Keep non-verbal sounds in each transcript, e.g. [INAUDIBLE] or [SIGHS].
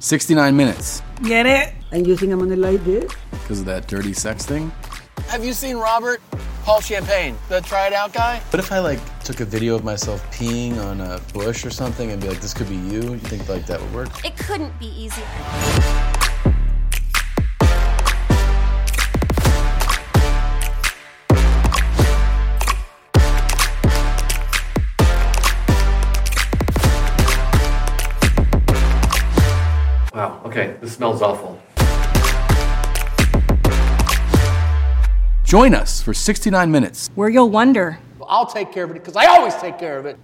69 minutes. Get it? And you think I'm gonna like this? Because of that dirty sex thing? Have you seen Robert? Paul Champagne, the try it out guy? What if I like took a video of myself peeing on a bush or something and be like, this could be you? You think like that would work? It couldn't be easier. Okay, this smells awful. Join us for 69 minutes. Where you'll wonder. I'll take care of it because I always take care of it.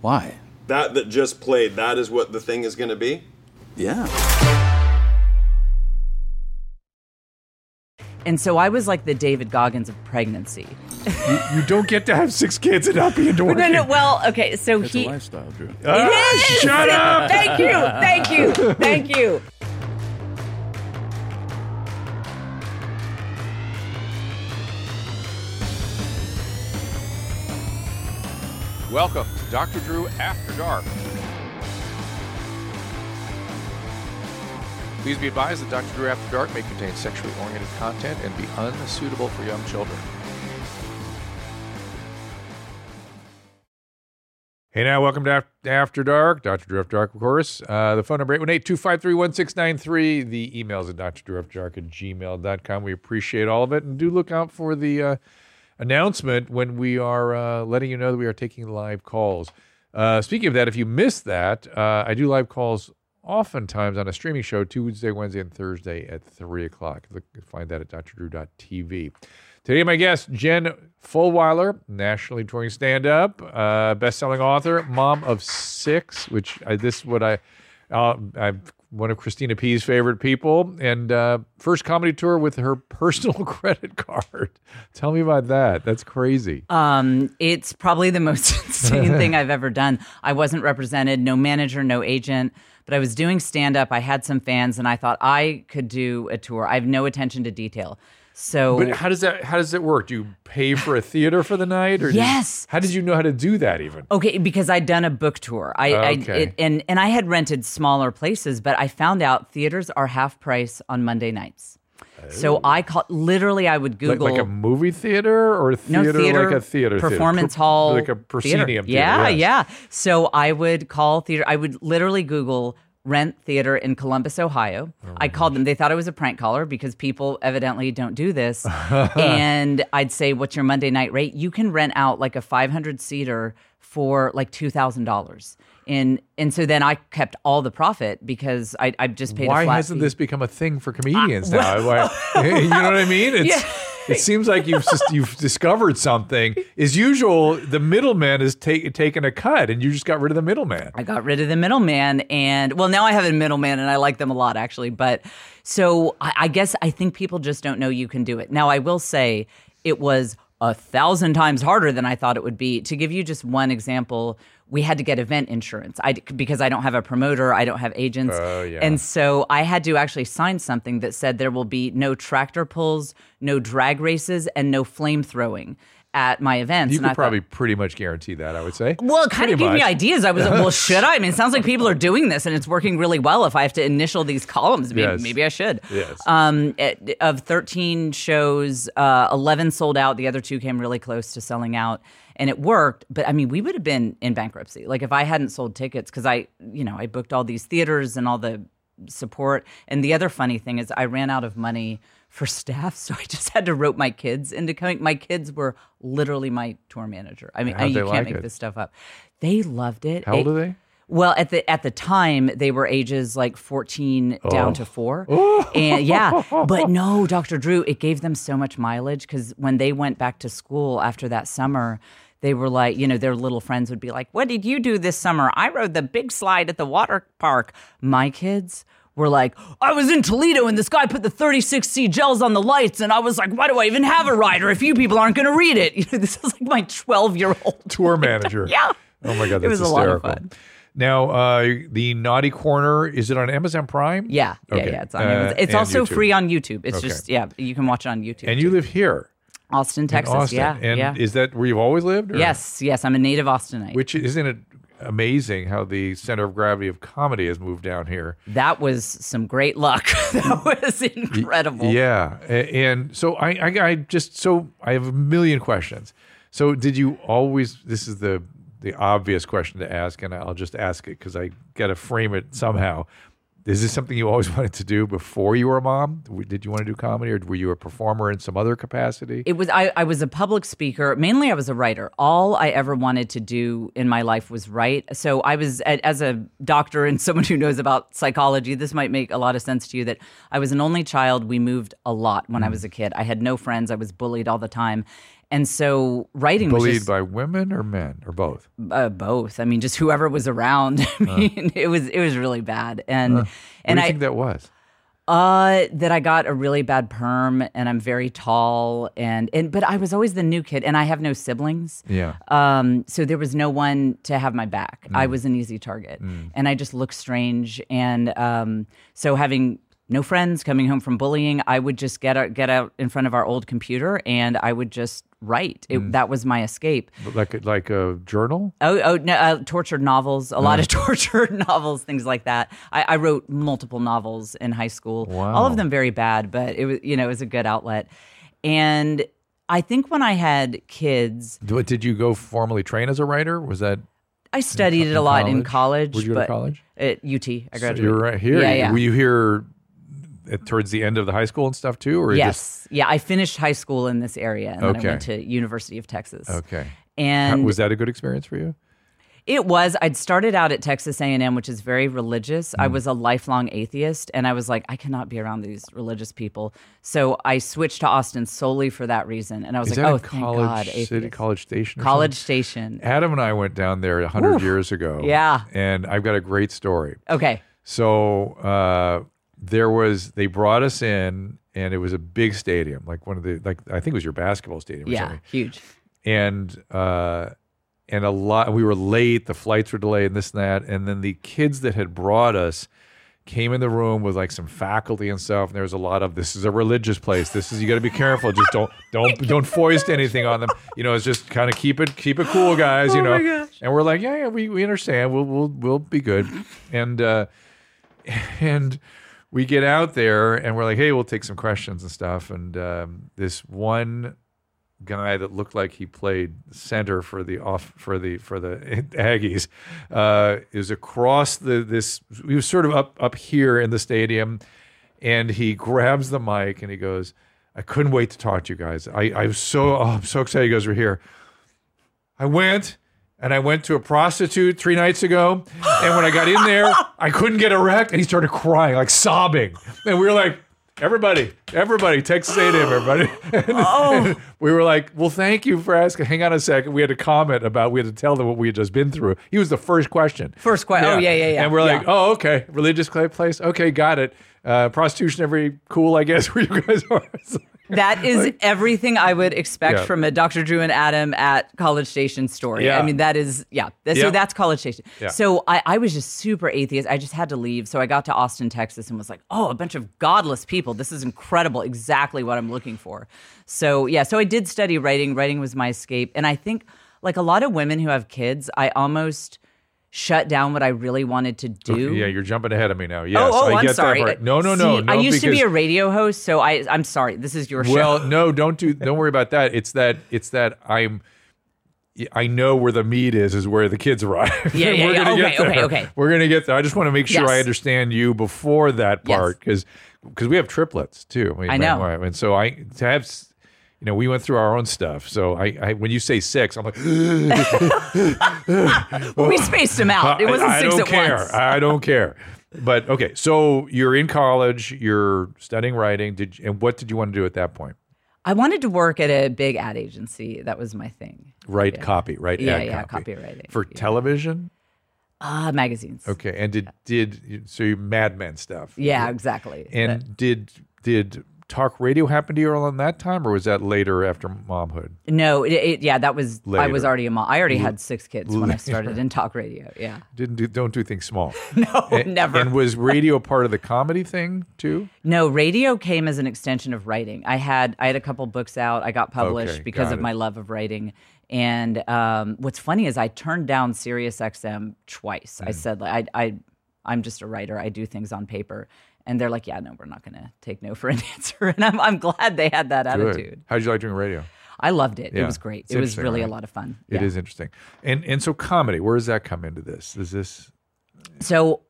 Why? That that just played, that is what the thing is going to be? Yeah. And so I was like the David Goggins of pregnancy. You don't get to have six kids and not be into working. [LAUGHS] No, no, well, okay, so It's he. a lifestyle, Drew. Ah, It is! Shut up! Thank you, thank you, thank you. Welcome to Dr. Drew After Dark. Please be advised that Dr. Drew After Dark may contain sexually oriented content and be unsuitable for young children. Hey now, welcome to After Dark, Dr. Drew After Dark, of course. Uh, the phone number 818-253-1693. The emails at drdrewafterdark at gmail.com. We appreciate all of it. And do look out for the uh, announcement when we are uh, letting you know that we are taking live calls. Uh, speaking of that, if you missed that, uh, I do live calls oftentimes on a streaming show Tuesday, Wednesday, and Thursday at 3 o'clock. Look, find that at drdrew.tv. Today, my guest, Jen Fulwiler, nationally touring stand-up, uh, best-selling author, mom of six, which I, this is what I, uh, I'm one of Christina P's favorite people, and uh, first comedy tour with her personal [LAUGHS] credit card. Tell me about that. That's crazy. Um, it's probably the most [LAUGHS] insane thing I've ever done. I wasn't represented, no manager, no agent, but I was doing stand up. I had some fans, and I thought I could do a tour. I have no attention to detail. So But how does that? How does it work? Do you pay for a theater for the night, or do you- Yes. how did you know how to do that? Even Okay, because I'd done a book tour. I, Okay. I it, and and I had rented smaller places, but I found out theaters are half price on Monday nights. So oh. I called literally I would Google like a movie theater or no theater, theater, like a theater theater? performance Per- hall, like a theater. proscenium. theater, Yeah, yes. yeah. So I would call theater. I would literally Google rent theater in Columbus, Ohio. Oh I called them. They thought I was a prank caller because people evidently don't do this. [LAUGHS] and I'd say, "What's your Monday night rate?" You can rent out like a 500 seater for like two thousand dollars. And and so then I kept all the profit because I I just paid. Why hasn't fee. this become a thing for comedians ah, now? Why, [LAUGHS] you know what I mean? [LAUGHS] It's, Yeah. It seems like you've just, you've discovered something. As usual, the middleman is take, taking a cut, and you just got rid of the middleman. I got rid of the middleman, and well, now I have a middleman, and I like them a lot actually. But so I, I guess I think people just don't know you can do it. Now I will say it was a thousand times harder than I thought it would be. To give you just one example, we had to get event insurance. I because I don't have a promoter, I don't have agents, Oh, yeah. and so I had to actually sign something that said there will be no tractor pulls, no drag races, and no flame throwing at my events. You could thought- probably pretty much guarantee that. I would say. well, it kind of Pretty gave me ideas. I was like, well, [LAUGHS] should I? I mean, it sounds like people are doing this and it's working really well. If I have to initial these columns, maybe, Yes. maybe I should. Yes. Um, it- of 13 shows, uh, 11 sold out. The other two came really close to selling out. And it worked, but I mean, we would have been in bankruptcy. Like if I hadn't sold tickets, because I, you know, I booked all these theaters and all the support. And the other funny thing is, I ran out of money for [LAUGHS] staff, so I just had to rope my kids into coming. My kids were literally my tour manager. I mean, How'd you can't like make it? this stuff up. They loved it. How old It- are they? Well, at the at the time, they were ages like fourteen oh. down Oh. to four, [LAUGHS] and yeah. But no, Dr. Drew, it gave them so much mileage because when they went back to school after that summer, they were like, you know, their little friends would be like, "What did you do this summer? I rode the big slide at the water park." My kids were like, I was in Toledo and this guy put the 36C gels on the lights, and I was like, why do I even have a rider if you people aren't going to read it? [LAUGHS] You know, this is like my 12 year old Tour manager. [LAUGHS] Yeah. Oh my god, that's It was a lot of fun. Now, uh, the Naughty Corner is it on Amazon Prime? Yeah, yeah, Okay. yeah. It's on. Uh, it's also YouTube. free on YouTube. It's Okay. just yeah, you can watch it on YouTube. And you live here, Austin, in Texas. Austin. Yeah, and yeah. is that where you've always lived? or- yes, yes. I'm a native Austinite. Which isn't it? amazing how the center of gravity of comedy has moved down here. That was some great luck. [LAUGHS] that was incredible. Yeah, and so I, I, I just so I have a million questions. So did you always? This is the the obvious question to ask, and I'll just ask it because I got to frame it somehow. Is this something you always [LAUGHS] wanted to do before you were a mom? Did you want to do comedy, or were you a performer in some other capacity? It was I, I was a public speaker. Mainly, I was a writer. All I ever wanted to do in my life was write. So I was, as a doctor and [LAUGHS] someone who knows about psychology, this might make a lot of sense to you. That I was an only child. We moved a lot when I Mm. was a kid. I had no friends. I was bullied all the time, and so writing was Bullied just, by women or men or both? uh, both. I mean, just whoever was around. [LAUGHS] I mean, it was it was really bad. And What and do you I think that was? uh that I got a really bad perm and I'm very tall and and but I was always the new kid and I have no siblings. Yeah. Um so there was no one to have my back. Mm. I was an easy target. And I just looked strange and um so having no friends coming home from bullying, I would just get out, get out in front of our old computer and I would just write. Mm. That was my escape. Like a, like a journal? Oh, oh, no, uh, tortured novels, a lot of [LAUGHS] [LAUGHS] tortured novels, things like that. I, I wrote multiple novels in high school. wow. All of them very bad, but it was, you know, it was a good outlet. And I think when I had kids, Did you go formally train as a writer? Was that I studied it a lot in college? college. Where'd you to college? At UT. I graduated. you're right here? Yeah, yeah. Were you here at, towards the end of the high school and stuff too, or yes. Yeah, I finished high school in this area, and then I went to University of Texas. Just, okay. How- And was that a good experience for you? It was. I'd started out at Texas A&M, which is very religious. Mm. I was a lifelong atheist, and I was like, I cannot be around these religious people. So I switched to Austin solely for that reason. And I was Is like, oh, thank College God, City. College Station? College something? Station. Adam and I went down there a hundred years ago. Yeah. and I've got a great story. Okay. So uh, there was they brought us in, and it was a big stadium, like one of the like I think it was your basketball stadium. Yeah, something. huge. and uh, and a lot. We were late. The flights were delayed, and this and that. And then the kids that had brought us came in the room with like some faculty and stuff. And there was a lot of this is a religious place. This is you got to be careful. Just don't don't don't foist anything on them. You know, it's just kind of keep it keep it cool, guys. You know. And we're like, yeah, yeah, we we understand. We'll we'll we'll be good. And uh, and we get out there and we're like, hey, we'll take some questions and stuff. And um, this one guy that looked like he played center for the off for the for the [LAUGHS] Aggies uh, is across the this. He was sort of up up here in the stadium, and he grabs the mic and he goes, "I couldn't wait to talk to you guys. I I was so oh, I'm so excited you guys were here. I went." And I went to a prostitute three nights ago. And when I got in there, I couldn't get erect. And he started crying, like sobbing. And we were like, everybody, everybody, Texas A&M, everybody. And [LAUGHS] we were like, well, thank you for asking. Hang on a second. We had to comment about, we had to tell them what we had just been through. He was the first question. First question. Oh, yeah, yeah, yeah. And we're like, Yeah. oh, okay. Religious place. Okay, got it. Uh, prostitution, every cool, I guess, [LAUGHS] where you guys are. [LAUGHS] Like- That is everything I would expect Yeah. from a Dr. Drew and Adam at College Station story. Yeah. I mean, that is, yeah. That- Yeah. So that's College Station. So I, I was just super atheist. I just had to leave. So I got to Austin, Texas, and was like, oh, a bunch of godless people. This is incredible. Exactly what I'm looking for. So, yeah. So I did study writing. Writing was my escape. And I think, like a lot of women who have kids, I almost shut down what I really wanted to do. yeah, you're jumping ahead of me now. Oh, yes, oh, oh, I I'm get sorry. that. No, no, no, See, no. I used to be a radio host, so I, I'm sorry. This is your show. Well, no, [LAUGHS] don't do. Don't worry about that. It's that. It's that I'm. I know where the meat is. Is where the kids arrive. Yeah, [LAUGHS] yeah, we're yeah. gonna Okay, get there. okay, okay. We're gonna get there. I just want to make sure I understand you before that part because because we have triplets too. mean, I know. and so I to have. You know, we went through our own stuff. So I, I when you say six, I'm like, [LAUGHS] we spaced them out. It wasn't I, I six don't at care. once. I don't care. But okay, so you're in college. You're studying writing. Did and what did you want to do at that point? I wanted to work at a big ad agency. That was my thing. Write copy, right? Yeah, ad yeah, copy. copywriting, for yeah. television. Ah, magazines. Okay, and did did so you Mad Men stuff? Yeah, exactly. And did did talk radio happen to you around that time, or was that later after momhood? No, it, it, yeah, that was I was already a mom. I already had six kids when I started [LAUGHS] in talk radio. Yeah, Didn't do don't do things small. [LAUGHS] no, And- never. And was radio part of the comedy thing too? No, radio came as an extension of writing. I had I had a couple books out. I got published Okay, because got of it. my love of writing. And um, what's funny is I turned down Sirius XM twice. Mm. I said like I I I'm just a writer. I do things on paper. And they're like, yeah, no, we're not going to take no for an [LAUGHS] answer. And I'm, I'm glad they had that Good. attitude. How did you like doing radio? I loved it. Yeah, It was great. it's It was really right? a lot of fun. It is interesting. And and so comedy, where does that come into this? Is this So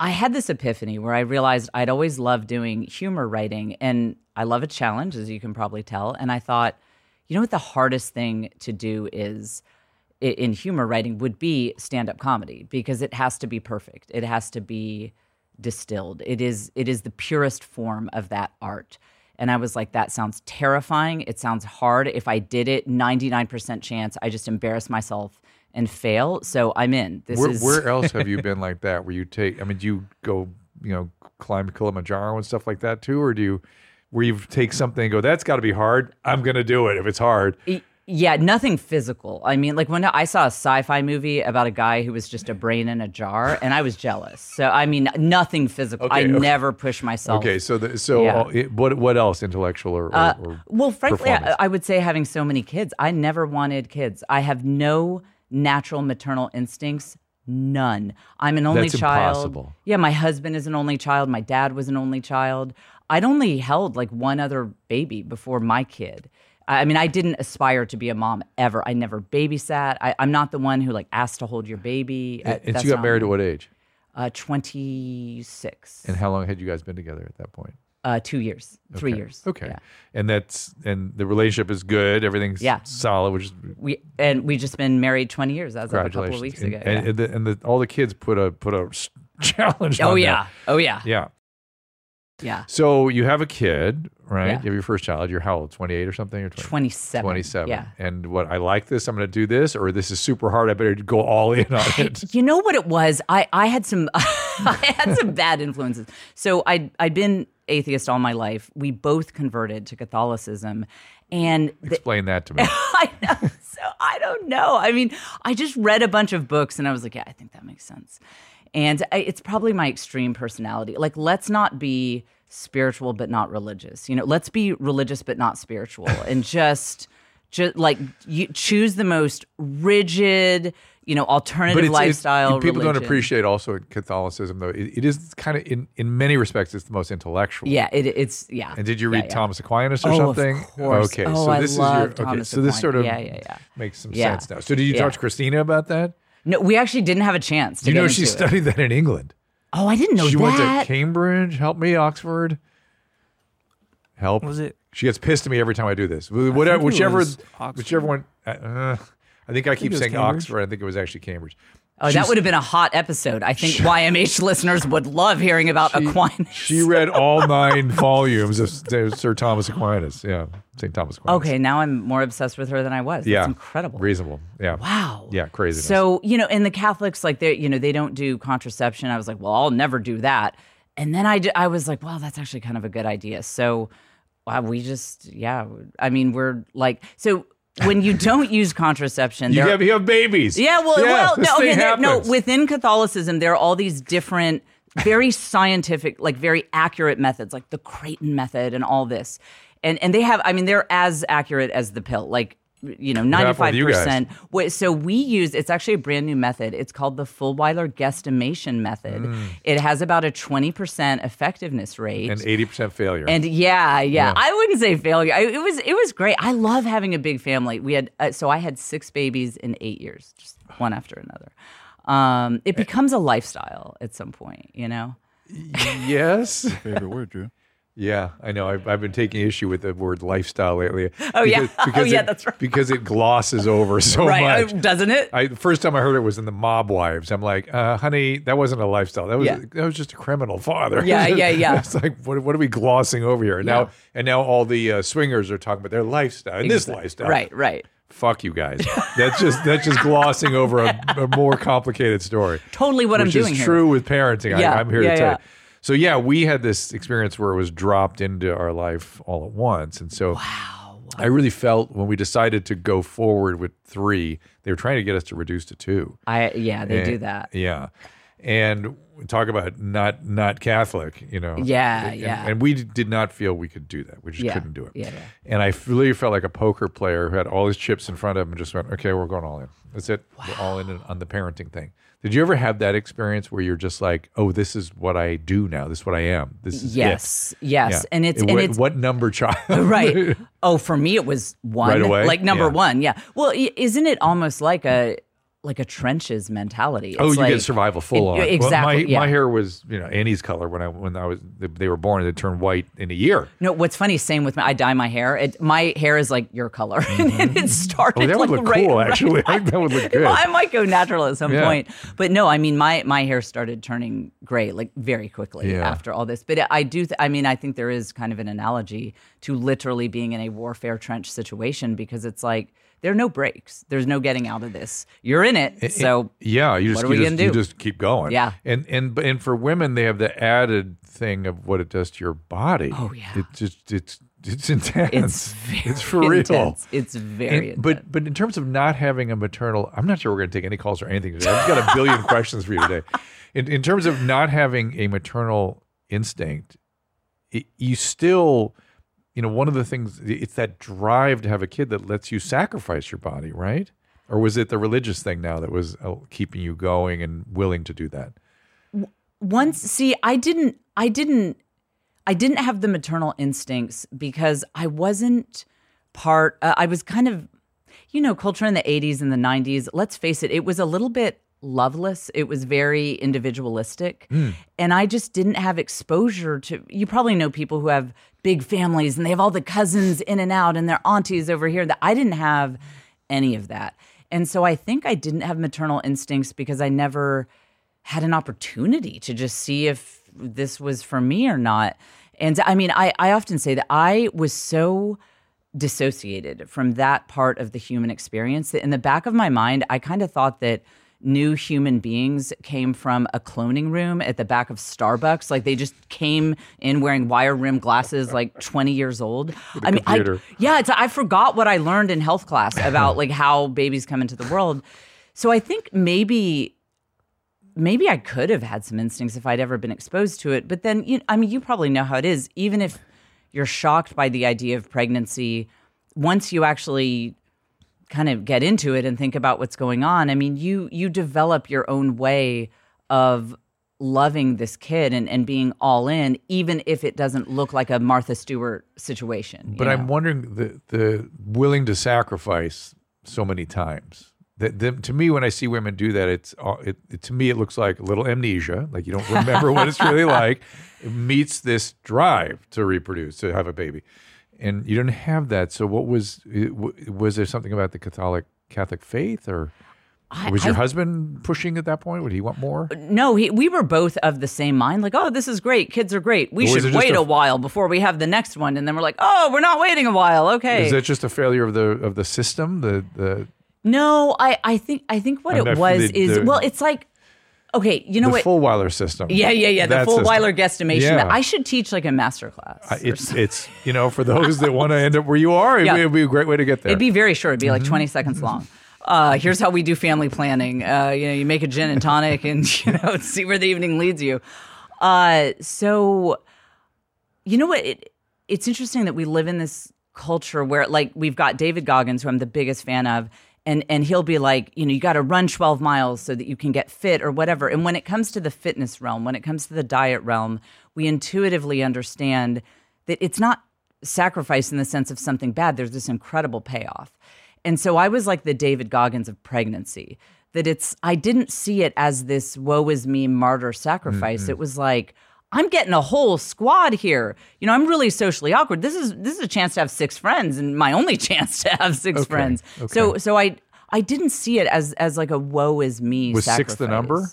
I had this epiphany where I realized I'd always loved doing humor writing and I love a challenge, as you can probably tell. And I thought, you know what the hardest thing to do is in humor writing would be stand up comedy because it has to be perfect. It has to be distilled. It is it is the purest form of that art. And I was like, that sounds terrifying. It sounds hard. If I did it, 99% chance I just embarrass myself and fail. So I'm in. This where, is where else have you [LAUGHS] been like that? Where you take? I mean, do you go, you know, climb Kilimanjaro and stuff like that too, or do you, where you take something and go, that's got to be hard. I'm gonna do it if it's hard. Yeah, nothing physical. I mean, like when I saw a sci-fi movie about a guy who was just a brain in a jar, and I was jealous. So I mean, nothing physical. I Okay, okay. never push myself. Okay, so the, so Yeah. it, what what else intellectual or, or, Uh, or well, frankly, I. I would say having so many kids, I never wanted kids. I have no natural maternal instincts. None. I'm an only That's child. impossible. Yeah, my husband is an only child. My dad was an only child. I'd only held like one other baby before my kid. I I mean, I didn't aspire to be a mom ever. I never babysat. I, I'm not the one who like asked to hold your baby. Uh, and so you got married me. at what age? Uh, 26. And how long had you guys been together at that point? Uh, two years. Three Okay. years. Okay. Yeah. And that's and the relationship is good. Everything's Yeah. solid, which is We and we just been married 20 years as of a couple of weeks and, ago. and, yeah. and, the, and the, all the kids put a put a [LAUGHS] challenge. oh yeah. that. Oh yeah. Yeah. Yeah. So you have a kid, right? Yeah. You have your first child. You're how old? 28 or something? Or 20? 27. 27. Yeah. And what I like this, I'm going to do this, or this is super hard. I better go all in on it. You know what it was? I, I had some [LAUGHS] I had some bad influences. So I I'd been atheist all my life. We both converted to Catholicism, and the, Explain that to me. [LAUGHS] I know. So I don't know. I mean, I just read a bunch of books and I was like, yeah, I think that makes sense. And it's probably my extreme personality. Like, let's not be spiritual but not religious. You know, let's be religious but not spiritual, and [LAUGHS] just just like you choose the most rigid, you know, alternative lifestyle. people don't appreciate also Catholicism, though. It, it is kind of, in, in many respects, it's the most intellectual. Yeah, it, it's yeah. And did you read yeah. Thomas Aquinas or Oh, of something? course. Okay, Oh, so I this is love your okay. Thomas So this sort of Yeah, yeah, yeah. makes some Yeah. sense now. So did you Yeah. talk to Christina about that? No, we actually didn't have a chance. To you get know into she it. studied that in England? Oh, I didn't know she that. went to Cambridge. Help me, Oxford. Help. Was it- She gets pissed at me every time I do this. Whatever, it whichever, was whichever one. Uh, I think I keep it was saying Cambridge. Oxford. I think it was actually Cambridge. Oh, that would have been a hot episode. I think YMH listeners would love hearing about Aquinas. She read all nine volumes of Sir Thomas Aquinas. Yeah, St. Thomas Aquinas. Okay, now I'm more obsessed with her than I was. Yeah. That's incredible. Reasonable. Yeah. Wow. Yeah, crazy. So, you know, and the Catholics, like, they, you know, they don't do contraception. I was like, well, I'll never do that. And then I, I was like, well, that's actually kind of a good idea. So wow, we just, yeah. I mean, we're like, so when you don't use contraception, you have, you have babies. Yeah, well, Yeah, well, no, okay, there, no. Within Catholicism, there are all these different, very scientific, like very accurate methods, like the Creighton method and all this, and and they have. I mean, they're as accurate as the pill, like you know, ninety happened with five you guys? percent. Wait, So we use. It's actually a brand new method. It's called the Fulwiler guesstimation method. It has about a twenty percent effectiveness rate. and 80% failure. And yeah, yeah, Yeah. I wouldn't say failure. I, it was it was great. I love having a big family. We had uh, so I had six babies in eight years, just one after another. Um, Eh. it becomes a lifestyle at some point, you know. yes. Favorite word, Drew. Yeah, I know. I've, I've been taking issue with the word lifestyle lately. Oh, yeah. [LAUGHS] Oh, yeah, it- that's right. Because it glosses over [LAUGHS] so right? much. uh, doesn't it? I the first time I heard it was in the Mob Wives. I'm like, uh, honey, that wasn't a lifestyle. That was Yeah. that was just a criminal father. Yeah, yeah, [LAUGHS] yeah. it's like what, what are we glossing over here? And Yeah. Now and now all the uh, swingers are talking about their lifestyle and this lifestyle. Right, right. Fuck you guys. that's just that's just glossing over a, a more complicated story. Totally what I'm which doing is here. true with parenting. Yeah, I, I'm here yeah, to tell yeah. you. So yeah, we had this experience where it was dropped into our life all at once, and so wow. I really felt when we decided to go forward with three, they were trying to get us to reduce to two. I yeah, they do that. Yeah, and talk about not not Catholic, you know. Yeah, And- yeah. And we did not feel we could do that. We just Yeah, couldn't do it. yeah, yeah. And I really felt like a poker player who had all his chips in front of him and just went, "Okay, we're going all in. That's it. We're all in on the parenting thing." Did you ever have that experience where you're just like, "Oh, this is what I do now. This is what I am. This is it." Yes, yes, Yeah. and it's and what, it's what number child? Uh, right. [LAUGHS] Oh, for me it was one. Right away? Like number Yeah. one. Yeah. Well, isn't it almost like a like a trenches mentality? Oh, you like- get survival full it- on. Well, Exactly. my, yeah. my hair was, you know, Annie's color when I when I was they were born. It turned white in a year. No, what's funny, same with me. I dye my hair. It, my hair is like your color, [LAUGHS] and mm-hmm. it mm-hmm. started. Oh, that would like look right- cool, right- actually. I think that would look good. [LAUGHS] I might go natural at some Yeah. point, but no, I mean my my hair started turning gray like very quickly Yeah. after all this. But I do, th- I mean, I think there is kind of an analogy to literally being in a warfare trench situation because it's like there are no breaks. There's no getting out of this. You're in it, so Yeah, you just what are we you just, you just keep going. Yeah. and and and for women, they have the added thing of what it does to your body. Oh, yeah. it just it's it's [LAUGHS] intense. it's [LAUGHS] very it's for real. intense. It's very And- but but in terms of not having a maternal, I'm not sure we're going to take any calls or anything today. I've got a billion [LAUGHS] questions for you today. In, in terms of not having a maternal instinct, it, you still, you know, one of the things it's that drive to have a kid that lets you sacrifice your body, right? Or was it the religious thing now that was uh, keeping you going and willing to do that? once see i didn't i didn't i didn't have the maternal instincts because i wasn't part uh, i was kind of you know culture in the 80s and the 90s let's face it it was a little bit loveless. It was very individualistic. Hmm. And i just didn't have exposure to you probably know people who have big families and they have all the cousins in and out and their aunties over here that i didn't have any of that. And so i think i didn't have maternal instincts because i never had an opportunity to just see if this was for me or not. And I mean, I, I often say that I was so dissociated from that part of the human experience that in the back of my mind, I kind of thought that new human beings came from a cloning room at the back of Starbucks. Like they just came in wearing wire rim glasses, like [LAUGHS] 20 years old. I mean, I, yeah, it's, I forgot what I learned in health class about like how babies come into the world. So I think maybe maybe I could have had some instincts if I'd ever been exposed to it. But then, you, I mean, you probably know how it is. Even if you're shocked by the idea of pregnancy, once you actually kind of get into it and think about what's going on, I mean, you you develop your own way of loving this kid and, and being all in, even if it doesn't look like a Martha Stewart situation. But I'm wondering the the willing to sacrifice so many times. That the, to me, when I see women do that, it's all- it, it to me it looks like a little amnesia, like you don't remember what it's really [LAUGHS] like. It meets this drive to reproduce, to have a baby, and you don't have that. So, what was was there something about the Catholic Catholic faith, or I- was your I- husband pushing at that point? Would he want more? No, he, we were both of the same mind. Like, oh, this is great. Kids are great. We should wait a- a, while before we have the next one. And then we're like, oh, we're not waiting a while. Okay. Is that just a failure of the of the system? The the no, I, I think I think what I'm it was the- is the- well, it's like okay, you know what? the what? Fulwiler system. yeah, yeah, yeah. The That full. Weiler guesstimation. Yeah. I should teach like a master class. Uh, It's it's you know for those that [LAUGHS] want to end up where you are, it Yeah. would be a great way to get there. It'd be very short. It'd be Mm-hmm. like 20 seconds long. Uh, here's how we do family planning. Uh, you know, you make a gin and tonic and, [LAUGHS] you know, see where the evening leads you. Uh, so, you know what? It, it's interesting that we live in this culture where, like, we've got David Goggins, who I'm the biggest fan of, and and he'll be like, you know, you got to run 12 miles so that you can get fit or whatever. And when it comes to the fitness realm, when it comes to the diet realm, we intuitively understand that it's not sacrifice in the sense of something bad. There's this incredible payoff. And so I was like the David Goggins of pregnancy. That it's I didn't see it as this woe is me martyr sacrifice. Mm-hmm. It was like I'm getting a whole squad here. You know, I'm really socially awkward. This is this is a chance to have six friends and my only [LAUGHS] chance to have six friends. So so I I didn't see it as as like a woe is me Was six the number?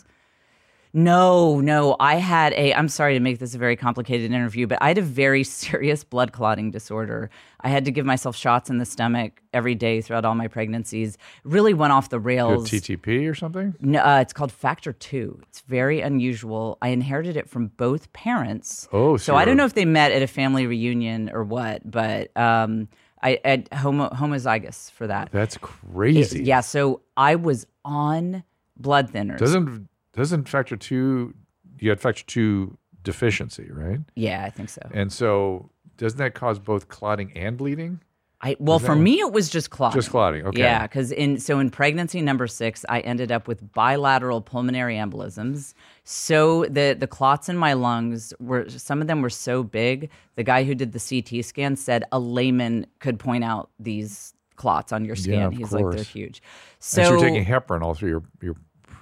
No, no. I had a, I'm sorry to make this a very complicated interview, but I had a very [LAUGHS] serious blood clotting disorder. I had to give myself shots in the stomach every day throughout all my pregnancies. Really went off the rails. TTP or something? No, uh, it's called factor two. It's very unusual. I inherited it from both parents. Oh, so so I don't know if they met at a family reunion or what, but um, I had homo, homozygous for that. That's crazy. Yeah, so I was on blood thinners. Doesn't doesn't factor two? You had factor two deficiency, right? yeah, I think so. And so doesn't that cause both clotting and bleeding? I well, for me, it was just clotting. Just clotting, okay. Yeah, because in so in pregnancy number six, I ended up with bilateral pulmonary embolisms. So the the clots in my lungs were some of them were so big. The guy who did the CT scan said a layman could point out these clots on your scan. of He's like they're huge. So, so you're taking heparin all through your your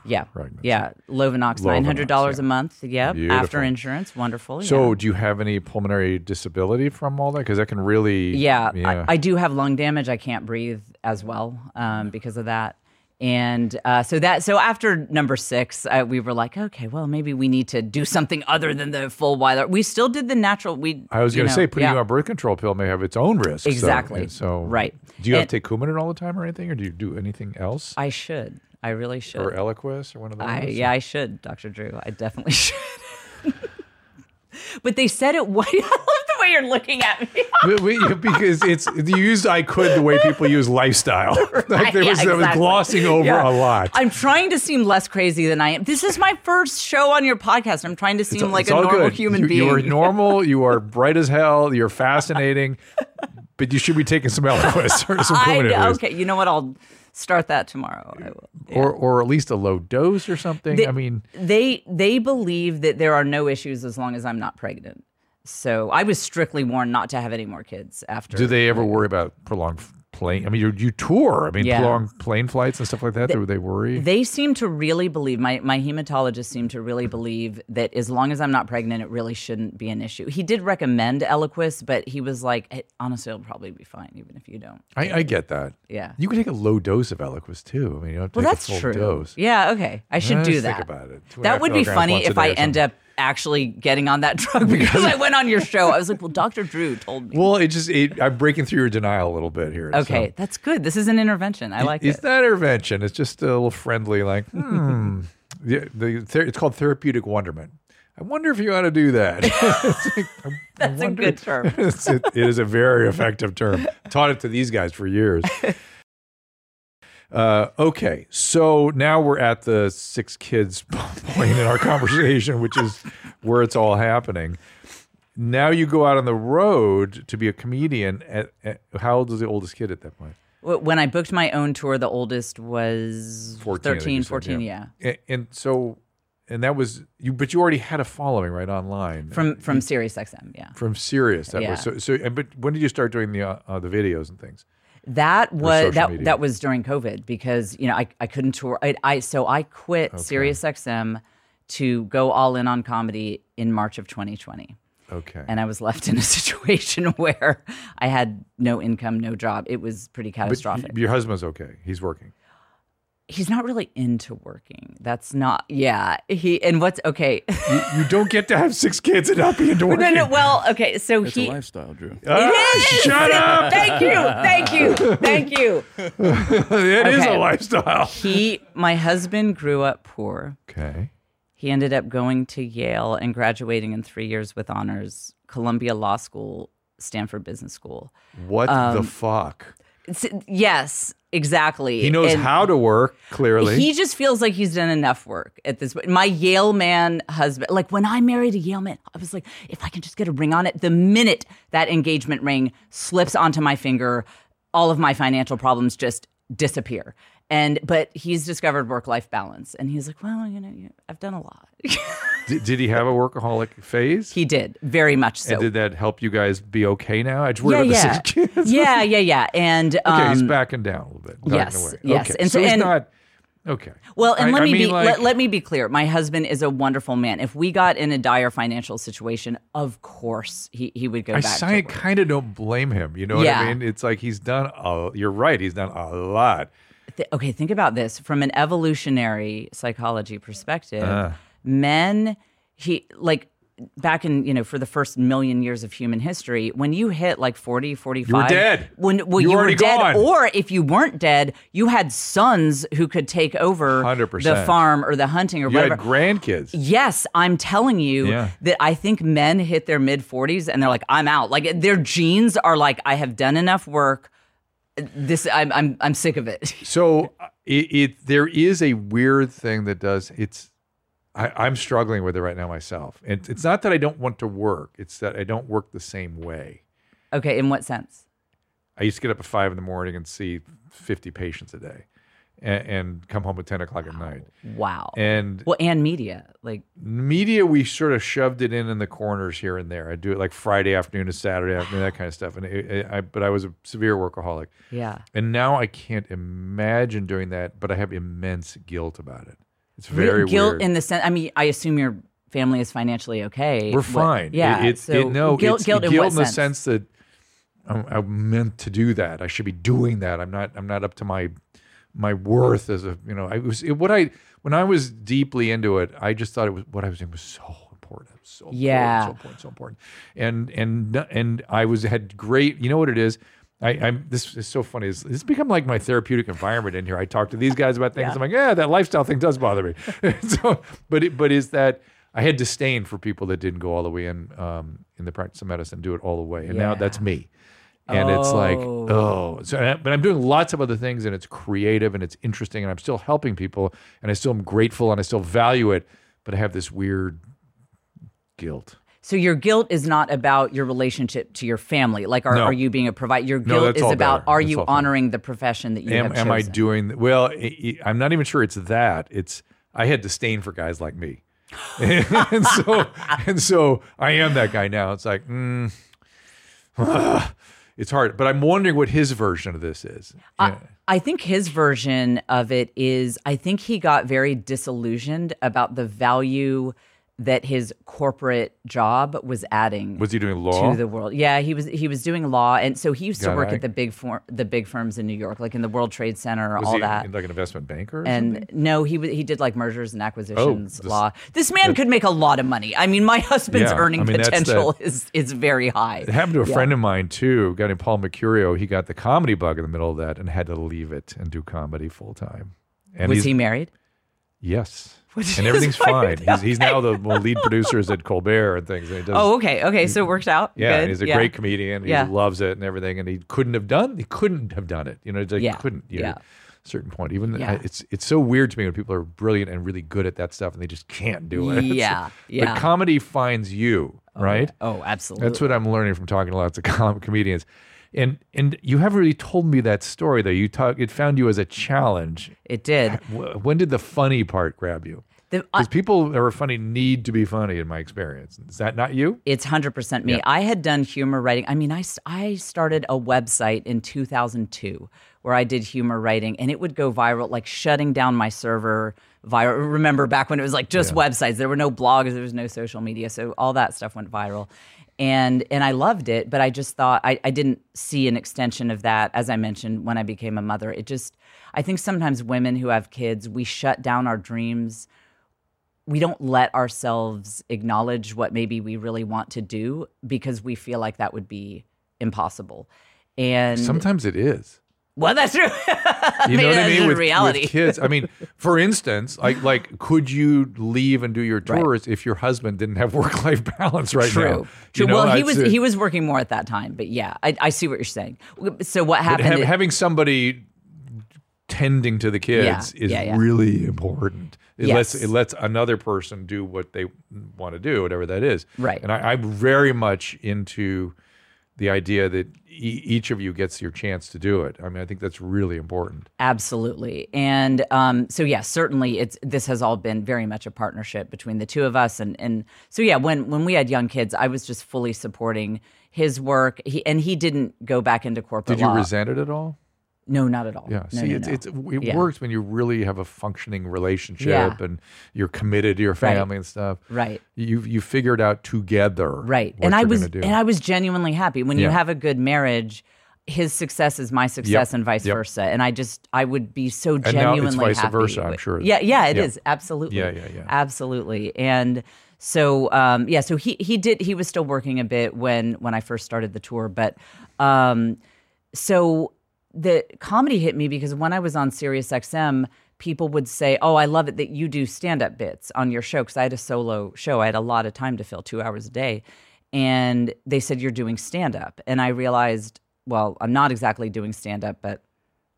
yeah, yeah, Lovenox, Lovenox, nine hundred dollars yeah. a month. Yep, Beautiful. after insurance, wonderful. So yeah. do you have any pulmonary disability from all that? Because that can really Yeah, yeah. I, I do have lung damage. I can't breathe as well um, because of that. And uh, so that so after number six, uh, we were like, okay, well, maybe we need to do something other than the Fulwiler. We still did the natural. We I was going to say putting yeah. you on birth control pill may have its own risks. so- Exactly. So, Right. Do you have And- to take Coumadin all the time or anything, or do you do anything else, I should. I really should. or Eliquis or one of those? I yeah, I should, Dr. Drew. I definitely [LAUGHS] should. but they said it. What [LAUGHS] I love the way you're looking at me. [LAUGHS] Because it's you used I could the way people use lifestyle. like there Yeah, was, I was glossing over Yeah. a lot. I'm trying to seem less crazy than I am. This is my first show on your podcast. I'm trying to seem It's- like it's a normal good. human you, being. You are normal. You are bright as hell. You're fascinating. but you should be taking some Eliquis or some I Coumadin. at know. least. Okay, you know what? I'll start that tomorrow. I will. Or, or at least a low dose or something. They- I mean, They they believe that there are no issues as long as I'm not pregnant. So I was strictly warned not to have any more kids after. do they ever worry about prolonged plane? I mean, you you tour. I mean, Yeah. prolonged plane flights and stuff like that. do they worry? They seem to really believe my my hematologist seemed to really believe that as long as I'm not pregnant, it really shouldn't be an issue. He did recommend Eliquis, but he was like, "Hey, honestly, it'll probably be fine, even if you don't. I, I get that. Yeah. You can take a low dose of Eliquis too. I mean, you don't have to Well, take that's a full true. dose. Yeah, okay. I should Let's do think that. about it. Two and a half That would be funny if I end up actually getting on that [LAUGHS] drug because I went on your show. I was like, well, Dr. Drew told me. Well, it just it, I'm breaking through your denial a little bit here. okay, so. that's good. This is an intervention. I like it's it. not intervention. It's just a little friendly, like, hmm. [LAUGHS] the, the, it's called therapeutic wonderment. I wonder if you ought to do that. [LAUGHS] Like, I- I That's a good term. It's- it- it is a very effective term. Taught it to these guys for years. Uh, okay, so now we're at the six kids [LAUGHS] point in our conversation, which is where it's all happening. Now you go out on the road to be a comedian. At, at how old is the oldest kid at that point? When I booked my own tour, the oldest was 14, 13, said, 14, yeah. And, and so, and that was you, but you already had a following right online From from Sirius XM, yeah. from Sirius. That Yeah. was so. So, and, but when did you start doing the uh, the videos and things? That was that media. that was during COVID because you know I, I couldn't tour. I, I so I quit Sirius XM to go all in on comedy in March of 2020. Okay. and I was left in a [LAUGHS] situation where I had no income, no job. It was pretty but catastrophic. your husband's okay. He's working. He's not really into working. That's not, yeah. He and what's okay. You, you don't get to have six kids and not be into working. [LAUGHS] no, no. Well, okay. So It's he. a lifestyle, Drew. Ah, shut up! [LAUGHS] Thank you, thank you, thank you. [LAUGHS] It is Okay. a lifestyle. He, my husband, grew up poor. Okay. He ended up going to Yale and graduating in three years with honors, Columbia Law School, Stanford Business School. What Um, the fuck? Yes, exactly. He knows And- how to work. Clearly. He just feels like he's done enough work at this point. My Yale man husband, like when I married a Yale man, I was like, if I can just get a ring on it, the minute that engagement ring slips onto my finger, all of my financial problems just disappear. And but he's discovered work life balance, and he's like, well, you know, you- I've done a lot. did, did he have a workaholic phase? he did very much so. and did that help you guys be okay now? I just worry yeah, about the yeah, six kids. [LAUGHS] yeah, yeah, yeah. And [LAUGHS] Okay, he's um, backing down a little bit. yes, yes. Okay. And so so- and- not. Okay. Well, and I- let I me mean, be like- let, let me be clear. My husband is a wonderful man. If we got in a dire financial situation, of course he, he would go I back. work. kind of don't blame him. You know what I mean? It's like he's done. A, you're right. He's done a lot. Th- okay, think about this from an evolutionary psychology perspective. Uh. men he like back in you know for the first million years of human history when you hit like 40 45 dead. when well You you, were were already dead gone. or if you weren't dead you had sons who could take over 100%. the farm or the hunting or You whatever had grandkids. Yes, I'm telling you Yeah. that I think men hit their mid 40s and they're like, I'm out. Like their genes are like, I have done enough work. This, I'm, I'm, I'm sick of it. [LAUGHS] So uh, it, it there is a weird thing that does it's I, I'm struggling with it right now myself. And it's not that I don't want to work, it's that I don't work the same way. Okay, in what sense? I used to get up at five in the morning and see 50 patients a day and, and come home at 10 o'clock at night. Wow. And well, and media, like media, we sort of shoved it in in the corners here and there. I do it like Friday afternoon to Saturday afternoon, that kind of stuff. And it, it, I, but I was a severe workaholic. yeah. And now I can't imagine doing that, but I have immense guilt about it. It's very guilt weird. in the sense. I mean, I assume your family is financially okay. We're What- fine. yeah. It, it, so no, guilt, it's guilt, in guilt in the sense? sense that I'm, I'm meant to do that. I should be doing that. I'm not. I'm not up to my my worth as a you know. I was it, what I when I was deeply into it. I just thought it was what I was doing was so important. So Yeah. important, so important, so important. And and and I was had great. You know what it is. I, I'm this is so funny. It's, it's become like my therapeutic environment in here. I talk to these guys about things. I'm like, yeah, that lifestyle thing does bother me. [LAUGHS] so, but it, but is that I had disdain for people that didn't go all the way in um, in the practice of medicine, do it all the way, and now that's me. And it's like, Oh. oh, so but I'm doing lots of other things, and it's creative and it's interesting, and I'm still helping people, and I still am grateful, and I still value it, but I have this weird guilt. So your guilt is not about your relationship to your family. Like, are, No. are you being a provider? Your No, guilt that's is about better. are That's you honoring the profession that you am, am I doing well? I'm not even sure it's that. It's I had disdain for guys like me, [LAUGHS] [LAUGHS] and so and so I am that guy now. It's like, mm, [SIGHS] [LAUGHS] it's hard. But I'm wondering what his version of this is. Yeah. I think his version of it is I think he got very disillusioned about the value that his corporate job was adding Was he doing law? to the world. Yeah, he was he was doing law and so he used to work it. at the big for, the big firms in New York like in the World Trade Center was all he that. like an investment banker? Or and something? no, he he did like mergers and acquisitions oh, this- law. This man could make a lot of money. I mean, my husband's Yeah, earning I mean, potential the- [LAUGHS] is is very high. It happened to a Yeah. friend of mine too, a guy named Paul Mecurio. He got the comedy bug in the middle of that and had to leave it and do comedy full time. And Was he married? Yes. Which and everything's [LAUGHS] fine. He's, he's now the lead producers at Colbert and things. And he does, Oh, okay, okay. So it worked out. yeah, he's a Yeah. great comedian. He Yeah. loves it and everything. And he couldn't have done. He couldn't have done it. You know, it's like Yeah. couldn't. You know, Yeah. certain point. Even Yeah. It's it's so weird to me when people are brilliant and really good at that stuff and they just can't do it. [LAUGHS] Yeah, yeah. But comedy finds you, oh, right? Oh, absolutely. That's what I'm learning from talking to lots of [LAUGHS] com- comedians. And and you haven't really told me that story though. You talk it found you as a challenge. it did. When did the funny part grab you? Because uh, people that are funny need to be funny, in my experience. Is that not you? it's 100% me. Yeah. I had done humor writing. I mean, I, I started a website in 2002 where I did humor writing and it would go viral, like shutting down my server viral. Remember back when it was like just websites, there were no blogs, there was no social media. So all that stuff went viral. And and I loved it, but I just thought I, I didn't see an extension of that, as I mentioned, when I became a mother. It just I think sometimes women who have kids, we shut down our dreams we don't let ourselves acknowledge what maybe we really want to do because we feel like that would be impossible. And Sometimes it is. Well, that's true. You know what I mean? With, reality. with kids. I mean, for instance, like like could you leave and do your Right. tours if your husband didn't have [LAUGHS] work life balance right True. now? True. You know, well, he was it. he was working more at that time, but yeah, I, I see what you're saying. So what happened? is- having somebody tending to the kids Yeah, is yeah, yeah. really important. It lets it lets another person do what they want to do, whatever that is. Right. And I, I'm very much into the idea that e- each of you gets your chance to do it. I mean, I think that's really important. Absolutely. And um, so yeah, certainly it's this has all been very much a partnership between the two of us and and so yeah, when when we had young kids, I was just fully supporting his work. He and he didn't go back into corporate Did you law. resent it at all? No, not at all. Yeah. No, See, no, it's, no. it's it Yeah. works when you really have a functioning relationship Yeah. and you're committed to your Right. family and stuff. Right. You you figured out together. right and i was and i was genuinely happy when you have a good marriage his success is my success and vice Yep. versa. And I just I would be so and genuinely now it's vice happy versa, I'm sure. Yeah, yeah, it is Yeah. absolutely. Yeah, yeah, yeah. absolutely. And so um, yeah, so he he did he was still working a bit when when I first started the tour, but um, so the comedy hit me because when I was on Sirius XM, people would say, "Oh, I love it that you do stand-up bits on your show." Because I had a solo show, I had a lot of time to fill, two hours a day, and they said you're doing stand-up, and I realized, well, I'm not exactly doing stand-up, but